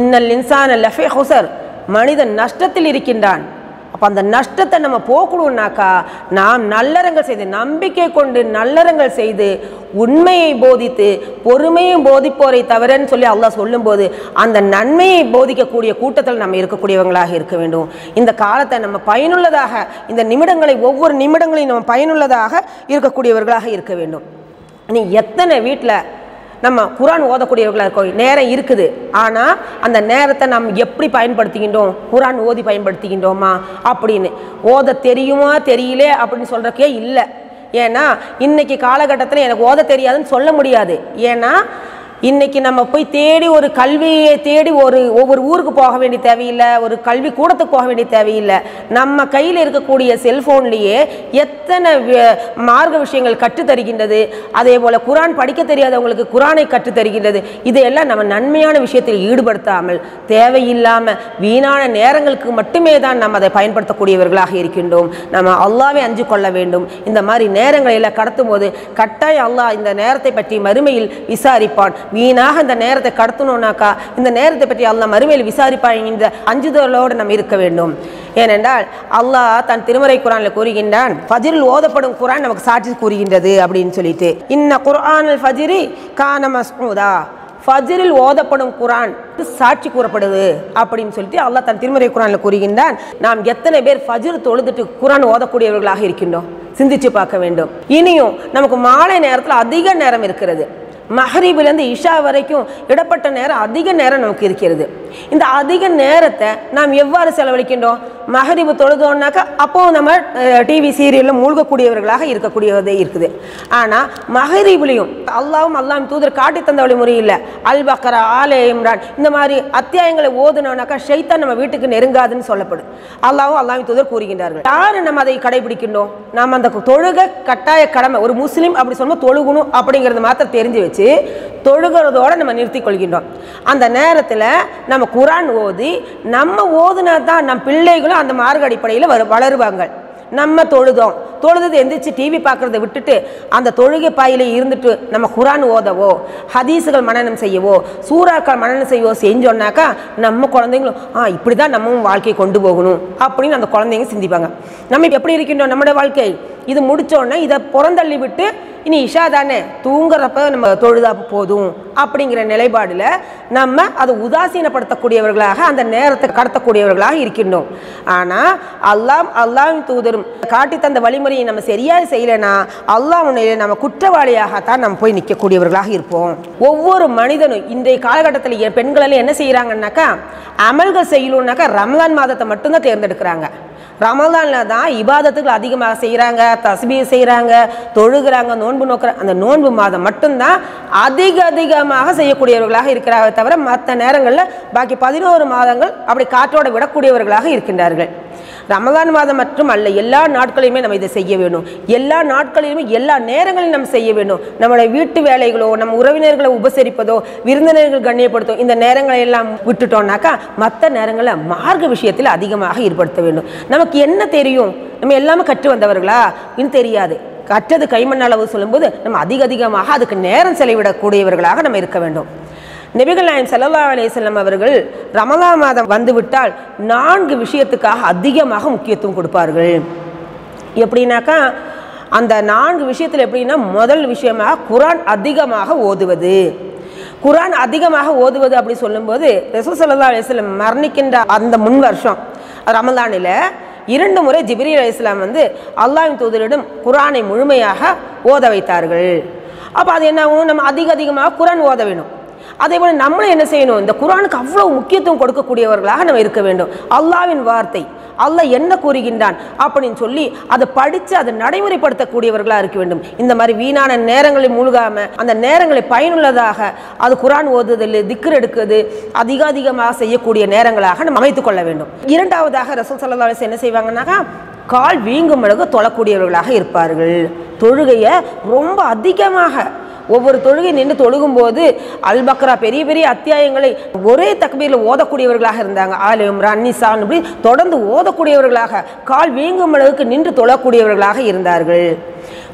இன்னல் இன்சான லஃபே ஹுசர் மனிதன் நஷ்டத்தில் இருக்கின்றான். அப்போ அந்த நஷ்டத்தை நம்ம போக்கணும்னாக்கா நாம் நல்லறங்கள் செய்து நம்பிக்கை கொண்டு நல்லறங்கள் செய்து உண்மையை போதித்து பொறுமையும் போதிப்போரை தவிரன்னு சொல்லி அல்லாஹ் சொல்லும்போது அந்த நன்மையை போதிக்கக்கூடிய கூட்டத்தில் நம்ம இருக்கக்கூடியவங்களாக இருக்க வேண்டும். இந்த காலத்தை நம்ம பயனுள்ளதாக இந்த நிமிடங்களை ஒவ்வொரு நிமிடங்களையும் நம்ம பயனுள்ளதாக இருக்கக்கூடியவர்களாக இருக்க வேண்டும். நீ எத்தனை வீட்டில் நம்ம குரான் ஓதக்கூடியவர்களாக இருக்கோம். நேரம் இருக்குது. ஆனால் அந்த நேரத்தை நாம் எப்படி பயன்படுத்துகின்றோம்? குரான் ஓதி பயன்படுத்துகின்றோமா? அப்படின்னு. ஓத தெரியுமா? தெரியலே அப்படின்னு சொல்கிறக்கே இல்லை. ஏன்னா இன்னைக்கு காலகட்டத்தில் எனக்கு ஓத தெரியாதுன்னு சொல்ல முடியாது. ஏன்னா இன்னைக்கு நம்ம போய் தேடி ஒரு கல்வியை தேடி ஒரு ஒவ்வொரு ஊருக்கு போக வேண்டிய தேவையில்லை ஒரு கல்வி கூடத்துக்கு போக வேண்டிய தேவையில்லை. நம்ம கையில் இருக்கக்கூடிய செல்ஃபோன்லேயே எத்தனை மார்க்க விஷயங்கள் கற்றுத்தருகின்றது அதே போல் குரான் படிக்க தெரியாதவங்களுக்கு குரானை கற்றுத்தருகின்றது இதையெல்லாம் நம்ம நன்மையான விஷயத்தில் ஈடுபடுத்தாமல் தேவையில்லாமல் வீணான நேரங்களுக்கு மட்டுமே தான் நம்ம அதை பயன்படுத்தக்கூடியவர்களாக இருக்கின்றோம். நம்ம அல்லாவே அஞ்சு கொள்ள வேண்டும். இந்த மாதிரி நேரங்களை எல்லாம் கடத்தும் போது கட்டாயம் அல்லாஹ் இந்த நேரத்தை பற்றி மறுமையில் விசாரிப்பான். வீணாக இந்த நேரத்தை கடத்தணும்னாக்கா இந்த நேரத்தை பற்றி அல்லா மறுமையில் விசாரிப்பான் இந்த அஞ்சுதலோடு நம்ம இருக்க வேண்டும். ஏனென்றால் அல்லாஹ் தன் திருமறை குரானில் கூறுகின்றான் ஃபஜ்ரில் ஓதப்படும் குரான் நமக்கு சாட்சி கூறுகின்றது அப்படின்னு சொல்லிட்டு. இன்ன குரான் ஃபஜ்ரி கான மஸ்மூதா ஃபஜ்ரில் ஓதப்படும் குரான் சாட்சி கூறப்படுது அப்படின்னு சொல்லிட்டு அல்லாஹ் தன் திருமறை குரானில் கூறுகின்றான். நாம் எத்தனை பேர் ஃபஜ்ர் தொழுதுட்டு குரான் ஓதக்கூடியவர்களாக இருக்கின்றோம்? சிந்திச்சு பார்க்க வேண்டும். இனியும் நமக்கு மாலை நேரத்தில் அதிக நேரம் இருக்கிறது. மஹரீபிலேருந்து இஷா வரைக்கும் இடப்பட்ட நேரம் அதிக நேரம் நமக்கு இருக்கிறது. இந்த அதிக நேரத்தை நாம் எவ்வாறு செலவழிக்கின்றோம்? மஹரீபு தொழுதோன்னாக்கா அப்போ நம்ம டிவி சீரியலில் மூழ்கக்கூடியவர்களாக இருக்கக்கூடியதே இருக்குது. ஆனால் மஹரீபிலையும் அல்லாவும் அல்லாம் தூதர் காட்டி தந்த வழி முறையில் அல் பக்கரா ஆலே இம்ரான் இந்த மாதிரி அத்தியாயங்களை ஓதுனோம்னாக்கா ஷைத்தான் நம்ம வீட்டுக்கு நெருங்காதுன்னு சொல்லப்படும். அல்லாவும் அல்லாமி தூதர் கூறுகின்றார்கள். யார் நம்ம அதை கடைபிடிக்கின்றோம்? நாம் அந்த தொழுக கட்டாய கடமை ஒரு முஸ்லீம் அப்படி சொல்லும்போது தொழுகணும் அப்படிங்கிறத மாத்திரம் தெரிஞ்சு வச்சு தொழுகிறதோட நம்ம நிறுத்தி கொள்கின்றோம். அந்த நேரத்தில் நம்ம குரான் ஓதி நம்ம ஓதுனா தான் நம் பிள்ளைகளும் அந்த மார்க் அடிப்படையில் வரு வளருவாங்க. நம்ம தொழுதோம். தொழுது எந்திரிச்சு டிவி பார்க்குறத விட்டுட்டு அந்த தொழுகை பாயிலே இருந்துட்டு நம்ம குரான் ஓதவோ ஹதீஸுகள் மனனம் செய்யவோ சூறாக்கள் மனநம் செய்யவோ செஞ்சோன்னாக்கா நம்ம குழந்தைங்களும் ஆ இப்படி தான் நம்மவும் வாழ்க்கையை கொண்டு போகணும் அப்படின்னு அந்த குழந்தைங்க சிந்திப்பாங்க. நம்ம எப்படி இருக்கின்றோம்? நம்முடைய வாழ்க்கை இது முடித்தோடனே இதை புறந்தள்ளி விட்டு இனி இஷா தானே தூங்குறப்ப நம்ம தொழுதா போதும்? அப்படிங்கிற நிலைப்பாடில் நம்ம அதை உதாசீனப்படுத்தக்கூடியவர்களாக அந்த நேரத்தை கடத்தக்கூடியவர்களாக இருக்கின்றோம். ஆனால் அல்லாம் அல்லாஹ்வின் தூதரும் காட்டி தந்த வழிமுறையை நம்ம சரியாக செய்யலைன்னா அல்லாஹ் முன்னிலையில் நம்ம குற்றவாளியாகத்தான் நம்ம போய் நிற்கக்கூடியவர்களாக இருப்போம். ஒவ்வொரு மனிதனும் இன்றைய காலகட்டத்தில் பெண்களெல்லாம் பெண்கள் எல்லாம் என்ன செய்கிறாங்கன்னாக்கா அமல்கள் செய்யணுன்னாக்கா ரம்லான் மாதத்தை மட்டும்தான் தேர்ந்தெடுக்கிறாங்க. ரமலானில் தான் இபாதத்துகள் அதிகமாக செய்கிறாங்க தஸ்பீ செய்கிறாங்க தொழுகிறாங்க நோன்பு நோக்கிற அந்த நோன்பு மாதம் மட்டும்தான் அதிக அதிகமாக செய்யக்கூடியவர்களாக இருக்கிறார்கள் தவிர மற்ற நேரங்களில் பாக்கி பதினோரு மாதங்கள் அப்படி காற்றோட விடக்கூடியவர்களாக இருக்கின்றார்கள். ரமதான் மாதம் மற்றும் அல்ல எல்லா நாட்களையுமே நம்ம இதை செய்ய வேணும் எல்லா நாட்களிலுமே எல்லா நேரங்களிலும் நம்ம செய்ய வேண்டும். நம்மளுடைய வீட்டு வேலைகளோ நம்ம உறவினர்களை உபசரிப்பதோ விருந்தினர்கள் கண்ணியப்படுத்தோ இந்த நேரங்களை எல்லாம் விட்டுட்டோம்னாக்கா மற்ற நேரங்களை மார்க்க விஷயத்தில் அதிகமாக ஈடுபடுத்த வேண்டும். நமக்கு என்ன தெரியும்? நம்ம எல்லாமே கற்று வந்தவர்களா? இன்னும் தெரியாது. கற்றது கைமண் அளவு சொல்லும்போது நம்ம அதிக அதிகமாக அதுக்கு நேரம் செலவிடக்கூடியவர்களாக நம்ம இருக்க வேண்டும். நபிகள் நாயம் ஸல்லல்லாஹு அலைஹி அவர்கள் ரமலா மாதம் வந்துவிட்டால் நான்கு விஷயத்துக்காக அதிகமாக முக்கியத்துவம் கொடுப்பார்கள். எப்படின்னாக்கா அந்த நான்கு விஷயத்தில் எப்படின்னா முதல் விஷயமாக குரான் அதிகமாக ஓதுவது. குரான் அதிகமாக ஓதுவது அப்படி சொல்லும்போது ரசூல் சல்லா அலிஸ்லம் மரணிக்கின்ற அந்த முன் வருஷம் ரமலானில் இரண்டு முறை ஜிப்ரீல் இஸ்லாம் வந்து அல்லாஹின் தூதரிடம் குரானை முழுமையாக ஓத வைத்தார்கள். அப்போ அது என்ன ஆகும்? நம்ம அதிக அதிகமாக குரான் ஓத வேணும். அதே போல நம்மளும் என்ன செய்யணும்? இந்த குரானுக்கு அவ்வளவு முக்கியத்துவம் கொடுக்கக்கூடியவர்களாக நம்ம இருக்க வேண்டும். அல்லாஹ்வின் வார்த்தை அல்லாஹ் என்ன கூறுகின்றான் அப்படின்னு சொல்லி அதை படித்து அதை நடைமுறைப்படுத்தக்கூடியவர்களாக இருக்க வேண்டும். இந்த மாதிரி வீணான நேரங்களில் மூழ்காம அந்த நேரங்களை பயனுள்ளதாக அது குரான் ஓதுதல் திக்ர் எடுக்குது அதிக அதிகமாக செய்யக்கூடிய நேரங்களாக நம்ம அமைத்துக் கொள்ள வேண்டும். இரண்டாவதாக ரசூல் சல்லா அலிஸ் என்ன செய்வாங்கன்னாக்கா கால் வீங்கும் அளவு தொழக்கூடியவர்களாக இருப்பார்கள். தொழுகையை ரொம்ப அதிகமாக ஒவ்வொரு தொழுகை நின்று தொழுகும்போது அல் பக்ரா பெரிய பெரிய அத்தியாயங்களை ஒரே தக்பீரில் ஓதக்கூடியவர்களாக இருந்தாங்க. ஆல் இம்ரான் நிசான் இப்படி தொடர்ந்து ஓதக்கூடியவர்களாக கால் வீங்கும் அளவுக்கு நின்று தொழக்கூடியவர்களாக இருந்தார்கள்.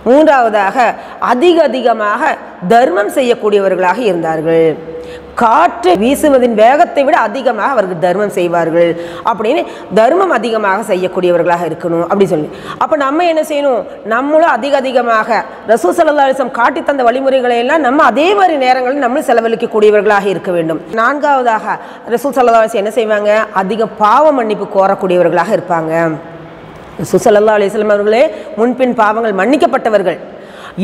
மூன்றாவதாக அதிக அதிகமாக தர்மம் செய்யக்கூடியவர்களாக இருந்தார்கள். காற்று வீசுவதின் வேகத்தை விட அதிகமாக அவர்கள் தர்மம் செய்வார்கள். அப்படின்னு தர்மம் அதிகமாக செய்யக்கூடியவர்களாக இருக்கணும். அப்படி சொல்லி. அப்போ நம்ம என்ன செய்யணும்? நம்மளும் அதிக அதிகமாக ரசூ சலதாலிசம் காட்டி தந்த வழிமுறைகளை எல்லாம் நம்ம அதே மாதிரி நேரங்களில் நம்மளும் செலவழிக்கக்கூடியவர்களாக இருக்க வேண்டும் நான்காவதாக ரசூல் சல்லா என்ன செய்வாங்க? அதிக பாவ மன்னிப்பு கோரக்கூடியவர்களாக இருப்பாங்க. சுசல்லா அலிஸ்லாம் அவர்களே முன்பின் பாவங்கள் மன்னிக்கப்பட்டவர்கள்.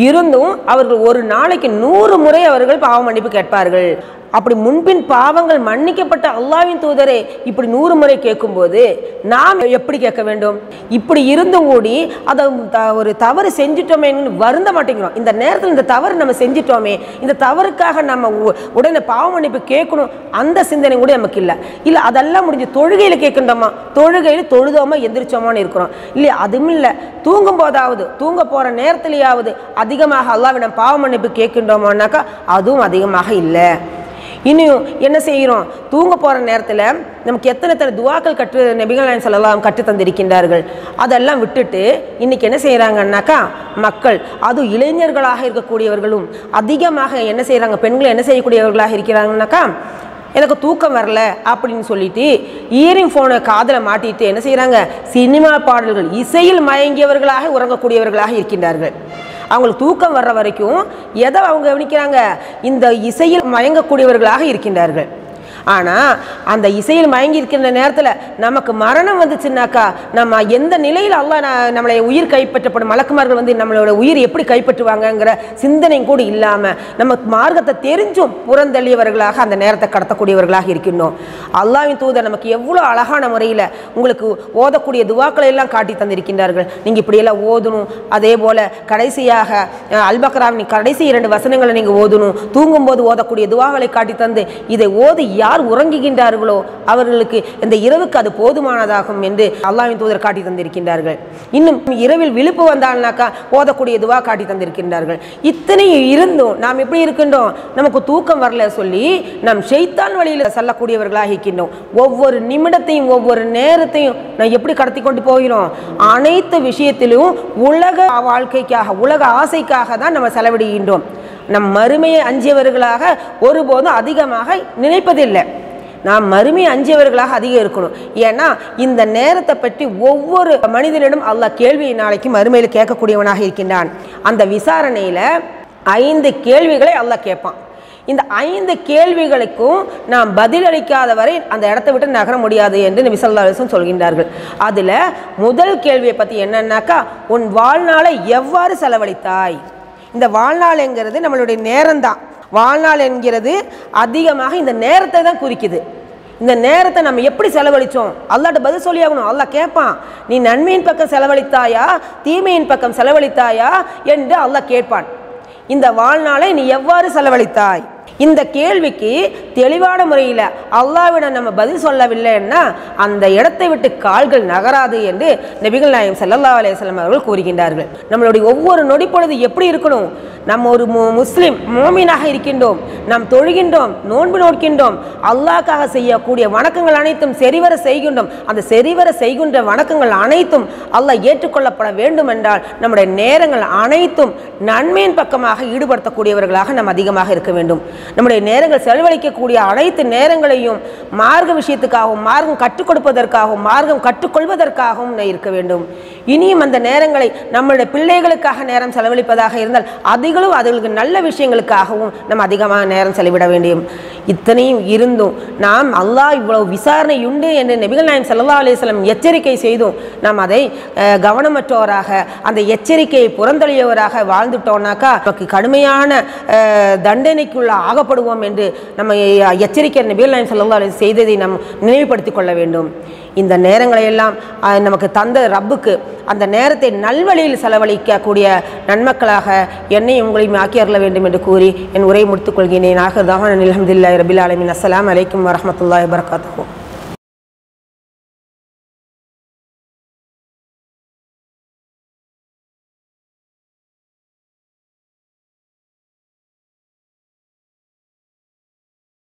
இருந்தும் அவர்கள் ஒரு நாளைக்கு நூறு முறை அவர்கள் பாவ மன்னிப்பு கேட்பார்கள். அப்படி முன்பின் பாவங்கள் மன்னிக்கப்பட்ட அல்லாவின் தூதரே இப்படி நூறு முறை கேட்கும்போது நாம் எப்படி கேட்க வேண்டும்? இப்படி இருந்தும் கூடி அதை த- ஒரு தவறு செஞ்சிட்டோமே வருந்த மாட்டேங்கிறோம். இந்த நேரத்தில் இந்த தவறு நம்ம செஞ்சிட்டோமே இந்த தவறுக்காக நம்ம உ- உடனே பாவ மன்னிப்பு கேட்கணும் அந்த சிந்தனை கூட நமக்கு இல்லை. இல்லை அதெல்லாம் முடிஞ்சு தொழுகையில் கேட்கின்றோமா? தொழுகையில் தொழுதோமா எந்திரிச்சோமான்னு இருக்கிறோம். இல்லையா அதுவும் இல்லை. தூங்கும் போதாவது தூங்க போகிற நேரத்திலேயாவது அதிகமாக அல்லாவிடம் பாவ மன்னிப்பு கேட்கின்றோமானாக்கா அதுவும் அதிகமாக இல்லை. இன்னும் என்ன செய்கிறோம்? தூங்க போகிற நேரத்தில் நமக்கு எத்தனை எத்தனை துவாக்கள் கற்று நபிகள் நாயகம் கற்று தந்திருக்கின்றார்கள். அதெல்லாம் விட்டுட்டு இன்றைக்கி என்ன செய்கிறாங்கன்னாக்கா மக்கள் அது இளைஞர்களாக இருக்கக்கூடியவர்களும் அதிகமாக என்ன செய்கிறாங்க பெண்கள் என்ன செய்யக்கூடியவர்களாக இருக்கிறாங்கன்னாக்கா எனக்கு தூக்கம் வரல அப்படின்னு சொல்லிட்டு இயரிங் ஃபோனை காதில் மாட்டிட்டு என்ன செய்கிறாங்க சினிமா பாடல்கள் இசையில் மயங்கியவர்களாக உறங்கக்கூடியவர்களாக இருக்கின்றார்கள். அவங்களுக்கு தூக்கம் வர்ற வரைக்கும் எதை அவங்க கவனிக்கிறாங்க? இந்த இசையில் மயங்கக்கூடியவர்களாக இருக்கின்றார்கள். ஆனால் அந்த இசையில் மயங்கி இருக்கின்ற நேரத்தில் நமக்கு மரணம் வந்துச்சுன்னாக்கா நம்ம எந்த நிலையில் அல்லா ந- நம்மளை உயிர் கைப்பற்றப்படும்? மலக்குமார்கள் வந்து நம்மளோட உயிர் எப்படி கைப்பற்றுவாங்கங்கிற சிந்தனை கூட இல்லாமல் நம்ம மார்க்கத்தை தெரிஞ்சும் புறந்தள்ளியவர்களாக அந்த நேரத்தை கடத்தக்கூடியவர்களாக இருக்கின்றோம். அல்லாவின் தூதர் நமக்கு எவ்வளோ அழகான முறையில் உங்களுக்கு ஓதக்கூடிய துவாக்களை எல்லாம் காட்டி தந்திருக்கின்றார்கள். நீங்கள் இப்படியெல்லாம் ஓதணும் அதே போல் கடைசியாக அல்பக்ராவின் கடைசி இரண்டு வசனங்களை நீங்கள் ஓதணும் தூங்கும்போது ஓதக்கூடிய துவாக்களை காட்டி தந்து இதை ஓது யார் உறங்குகின்றார்களோ அவர்களுக்கு இந்த இரவுக்கு அது போதுமானதாகும் என்று அல்லாவின் தூதர் காட்டி தந்திருக்கின்றார்கள். இன்னும் இரவில் விழுப்பு வந்தால்னாக்கா ஓதக்கூடிய இதுவாக காட்டி தந்திருக்கின்றார்கள். இத்தனையும் இருந்தும் நாம் எப்படி இருக்கின்றோம்? நமக்கு தூக்கம் வரல சொல்லி நாம் செய்தான் வழியில் செல்லக்கூடியவர்களாக இருக்கின்றோம். ஒவ்வொரு நிமிடத்தையும் ஒவ்வொரு நேரத்தையும் நான் எப்படி கடத்தி கொண்டு போகிறோம்? அனைத்து விஷயத்திலும் உலக வாழ்க்கைக்காக உலக ஆசைக்காக தான் நம்ம செலவிடுகின்றோம். நம் மறுமையை அஞ்சியவர்களாக ஒருபோதும் அதிகமாக நினைப்பதில்லை. நாம் மறுமை அஞ்சியவர்களாக அதிகம் இருக்கணும். ஏன்னா இந்த நேரத்தை பற்றி ஒவ்வொரு மனிதனிடம் அல்லாஹ் கேள்வியை நாளைக்கு மறுமையில் கேட்கக்கூடியவனாக இருக்கின்றான். அந்த விசாரணையில் ஐந்து கேள்விகளை அல்லாஹ் கேட்பான். இந்த ஐந்து கேள்விகளுக்கும் நாம் பதிலளிக்காத வரை அந்த இடத்தை விட்டு நகர முடியாது என்று நபி சொல்கின்றார்கள். அதில் முதல் கேள்வியை பற்றி என்னன்னாக்கா உன் வாழ்நாளை எவ்வாறு செலவழித்தாய்? இந்த வாழ்நாள்ங்கிறது நம்மளுடைய நேரம்தான். வாழ்நாள் என்கிறது அதிகமாக இந்த நேரத்தை தான் குறிக்குது. இந்த நேரத்தை நம்ம எப்படி செலவழித்தோம் அல்லாட்ட பதில் சொல்லி ஆகணும் கேட்பான் நீ நன்மையின் பக்கம் செலவழித்தாயா? தீமையின் பக்கம் செலவழித்தாயா? என்று அல்லாஹ் கேட்பான். இந்த வாழ்நாளை நீ எவ்வாறு செலவழித்தாய்? இந்த கேள்விக்கு தெளிவான முறையில் அல்லாவிடம் நம்ம பதில் சொல்லவில்லைன்னா அந்த இடத்தை விட்டு கால்கள் நகராது என்று நபிகள் நாயம் ஸல்லல்லாஹு அலையம் அவர்கள் கூறுகின்றார்கள். நம்மளுடைய ஒவ்வொரு நொடி பொழுது எப்படி இருக்கணும்? நம்ம ஒரு மு மோமீனாக இருக்கின்றோம். நாம் தொழுகின்றோம் நோன்பு நோக்கின்றோம். அல்லாஹ்க்காக செய்யக்கூடிய வணக்கங்கள் அனைத்தும் சரிவர செய்கின்றோம். அந்த சரிவர செய்கின்ற வணக்கங்கள் அனைத்தும் அல்லாஹ் ஏற்றுக்கொள்ளப்பட வேண்டும் என்றால் நம்முடைய நேரங்கள் அனைத்தும் நன்மையின் பக்கமாக ஈடுபடுத்தக்கூடியவர்களாக நாம் அதிகமாக இருக்க வேண்டும். நம்முடைய நேரங்கள் செலவழிக்கக்கூடிய அனைத்து நேரங்களையும் மார்க்க விஷயத்துக்காகவும் மார்க்கம் கற்றுக் கொடுப்பதற்காகவும் மார்க்கம் கற்றுக்கொள்வதற்காகவும் இருக்க வேண்டும். இனியும் அந்த நேரங்களை நம்மளுடைய பிள்ளைகளுக்காக நேரம் செலவழிப்பதாக இருந்தால் அதிகளும் அதுகளுக்கு நல்ல விஷயங்களுக்காகவும் நம்ம அதிகமாக நேரம் செலவிட வேண்டும். இத்தனையும் இருந்தும் நாம் அல்லாஹ் இவ்வளவு விசாரணை உண்டு என்று நபிகள் நாயம் சல்லா அலிஸ்லம் எச்சரிக்கை செய்தும் நாம் அதை கவனமற்றவராக அந்த எச்சரிக்கையை புறந்தளியவராக வாழ்ந்துட்டோம்னாக்கா நமக்கு கடுமையான தண்டனைக்குள்ள ஆகப்படுவோம் என்று நம்ம எச்சரிக்கை நபிகள் நாயம் சல்லா அலி செய்ததை நாம் நினைவுபடுத்திக் கொள்ள வேண்டும். இந்த நேரங்களை எல்லாம் நமக்கு தந்த ரப்புக்கு அந்த நேரத்தை நல்வழியில் செலவழிக்கக்கூடிய நன்மக்களாக என்னை உங்களையும் ஆக்கி அருள வேண்டும் என்று கூறி என் உரையை முடித்துக் கொள்கிறேன். ஆகர் தான் அலமதுல்லாஹி ரபில் அலமின் அஸ்லாம் அலைக்கும் வரமத்துல்லாய் வரகாத்துக்கும்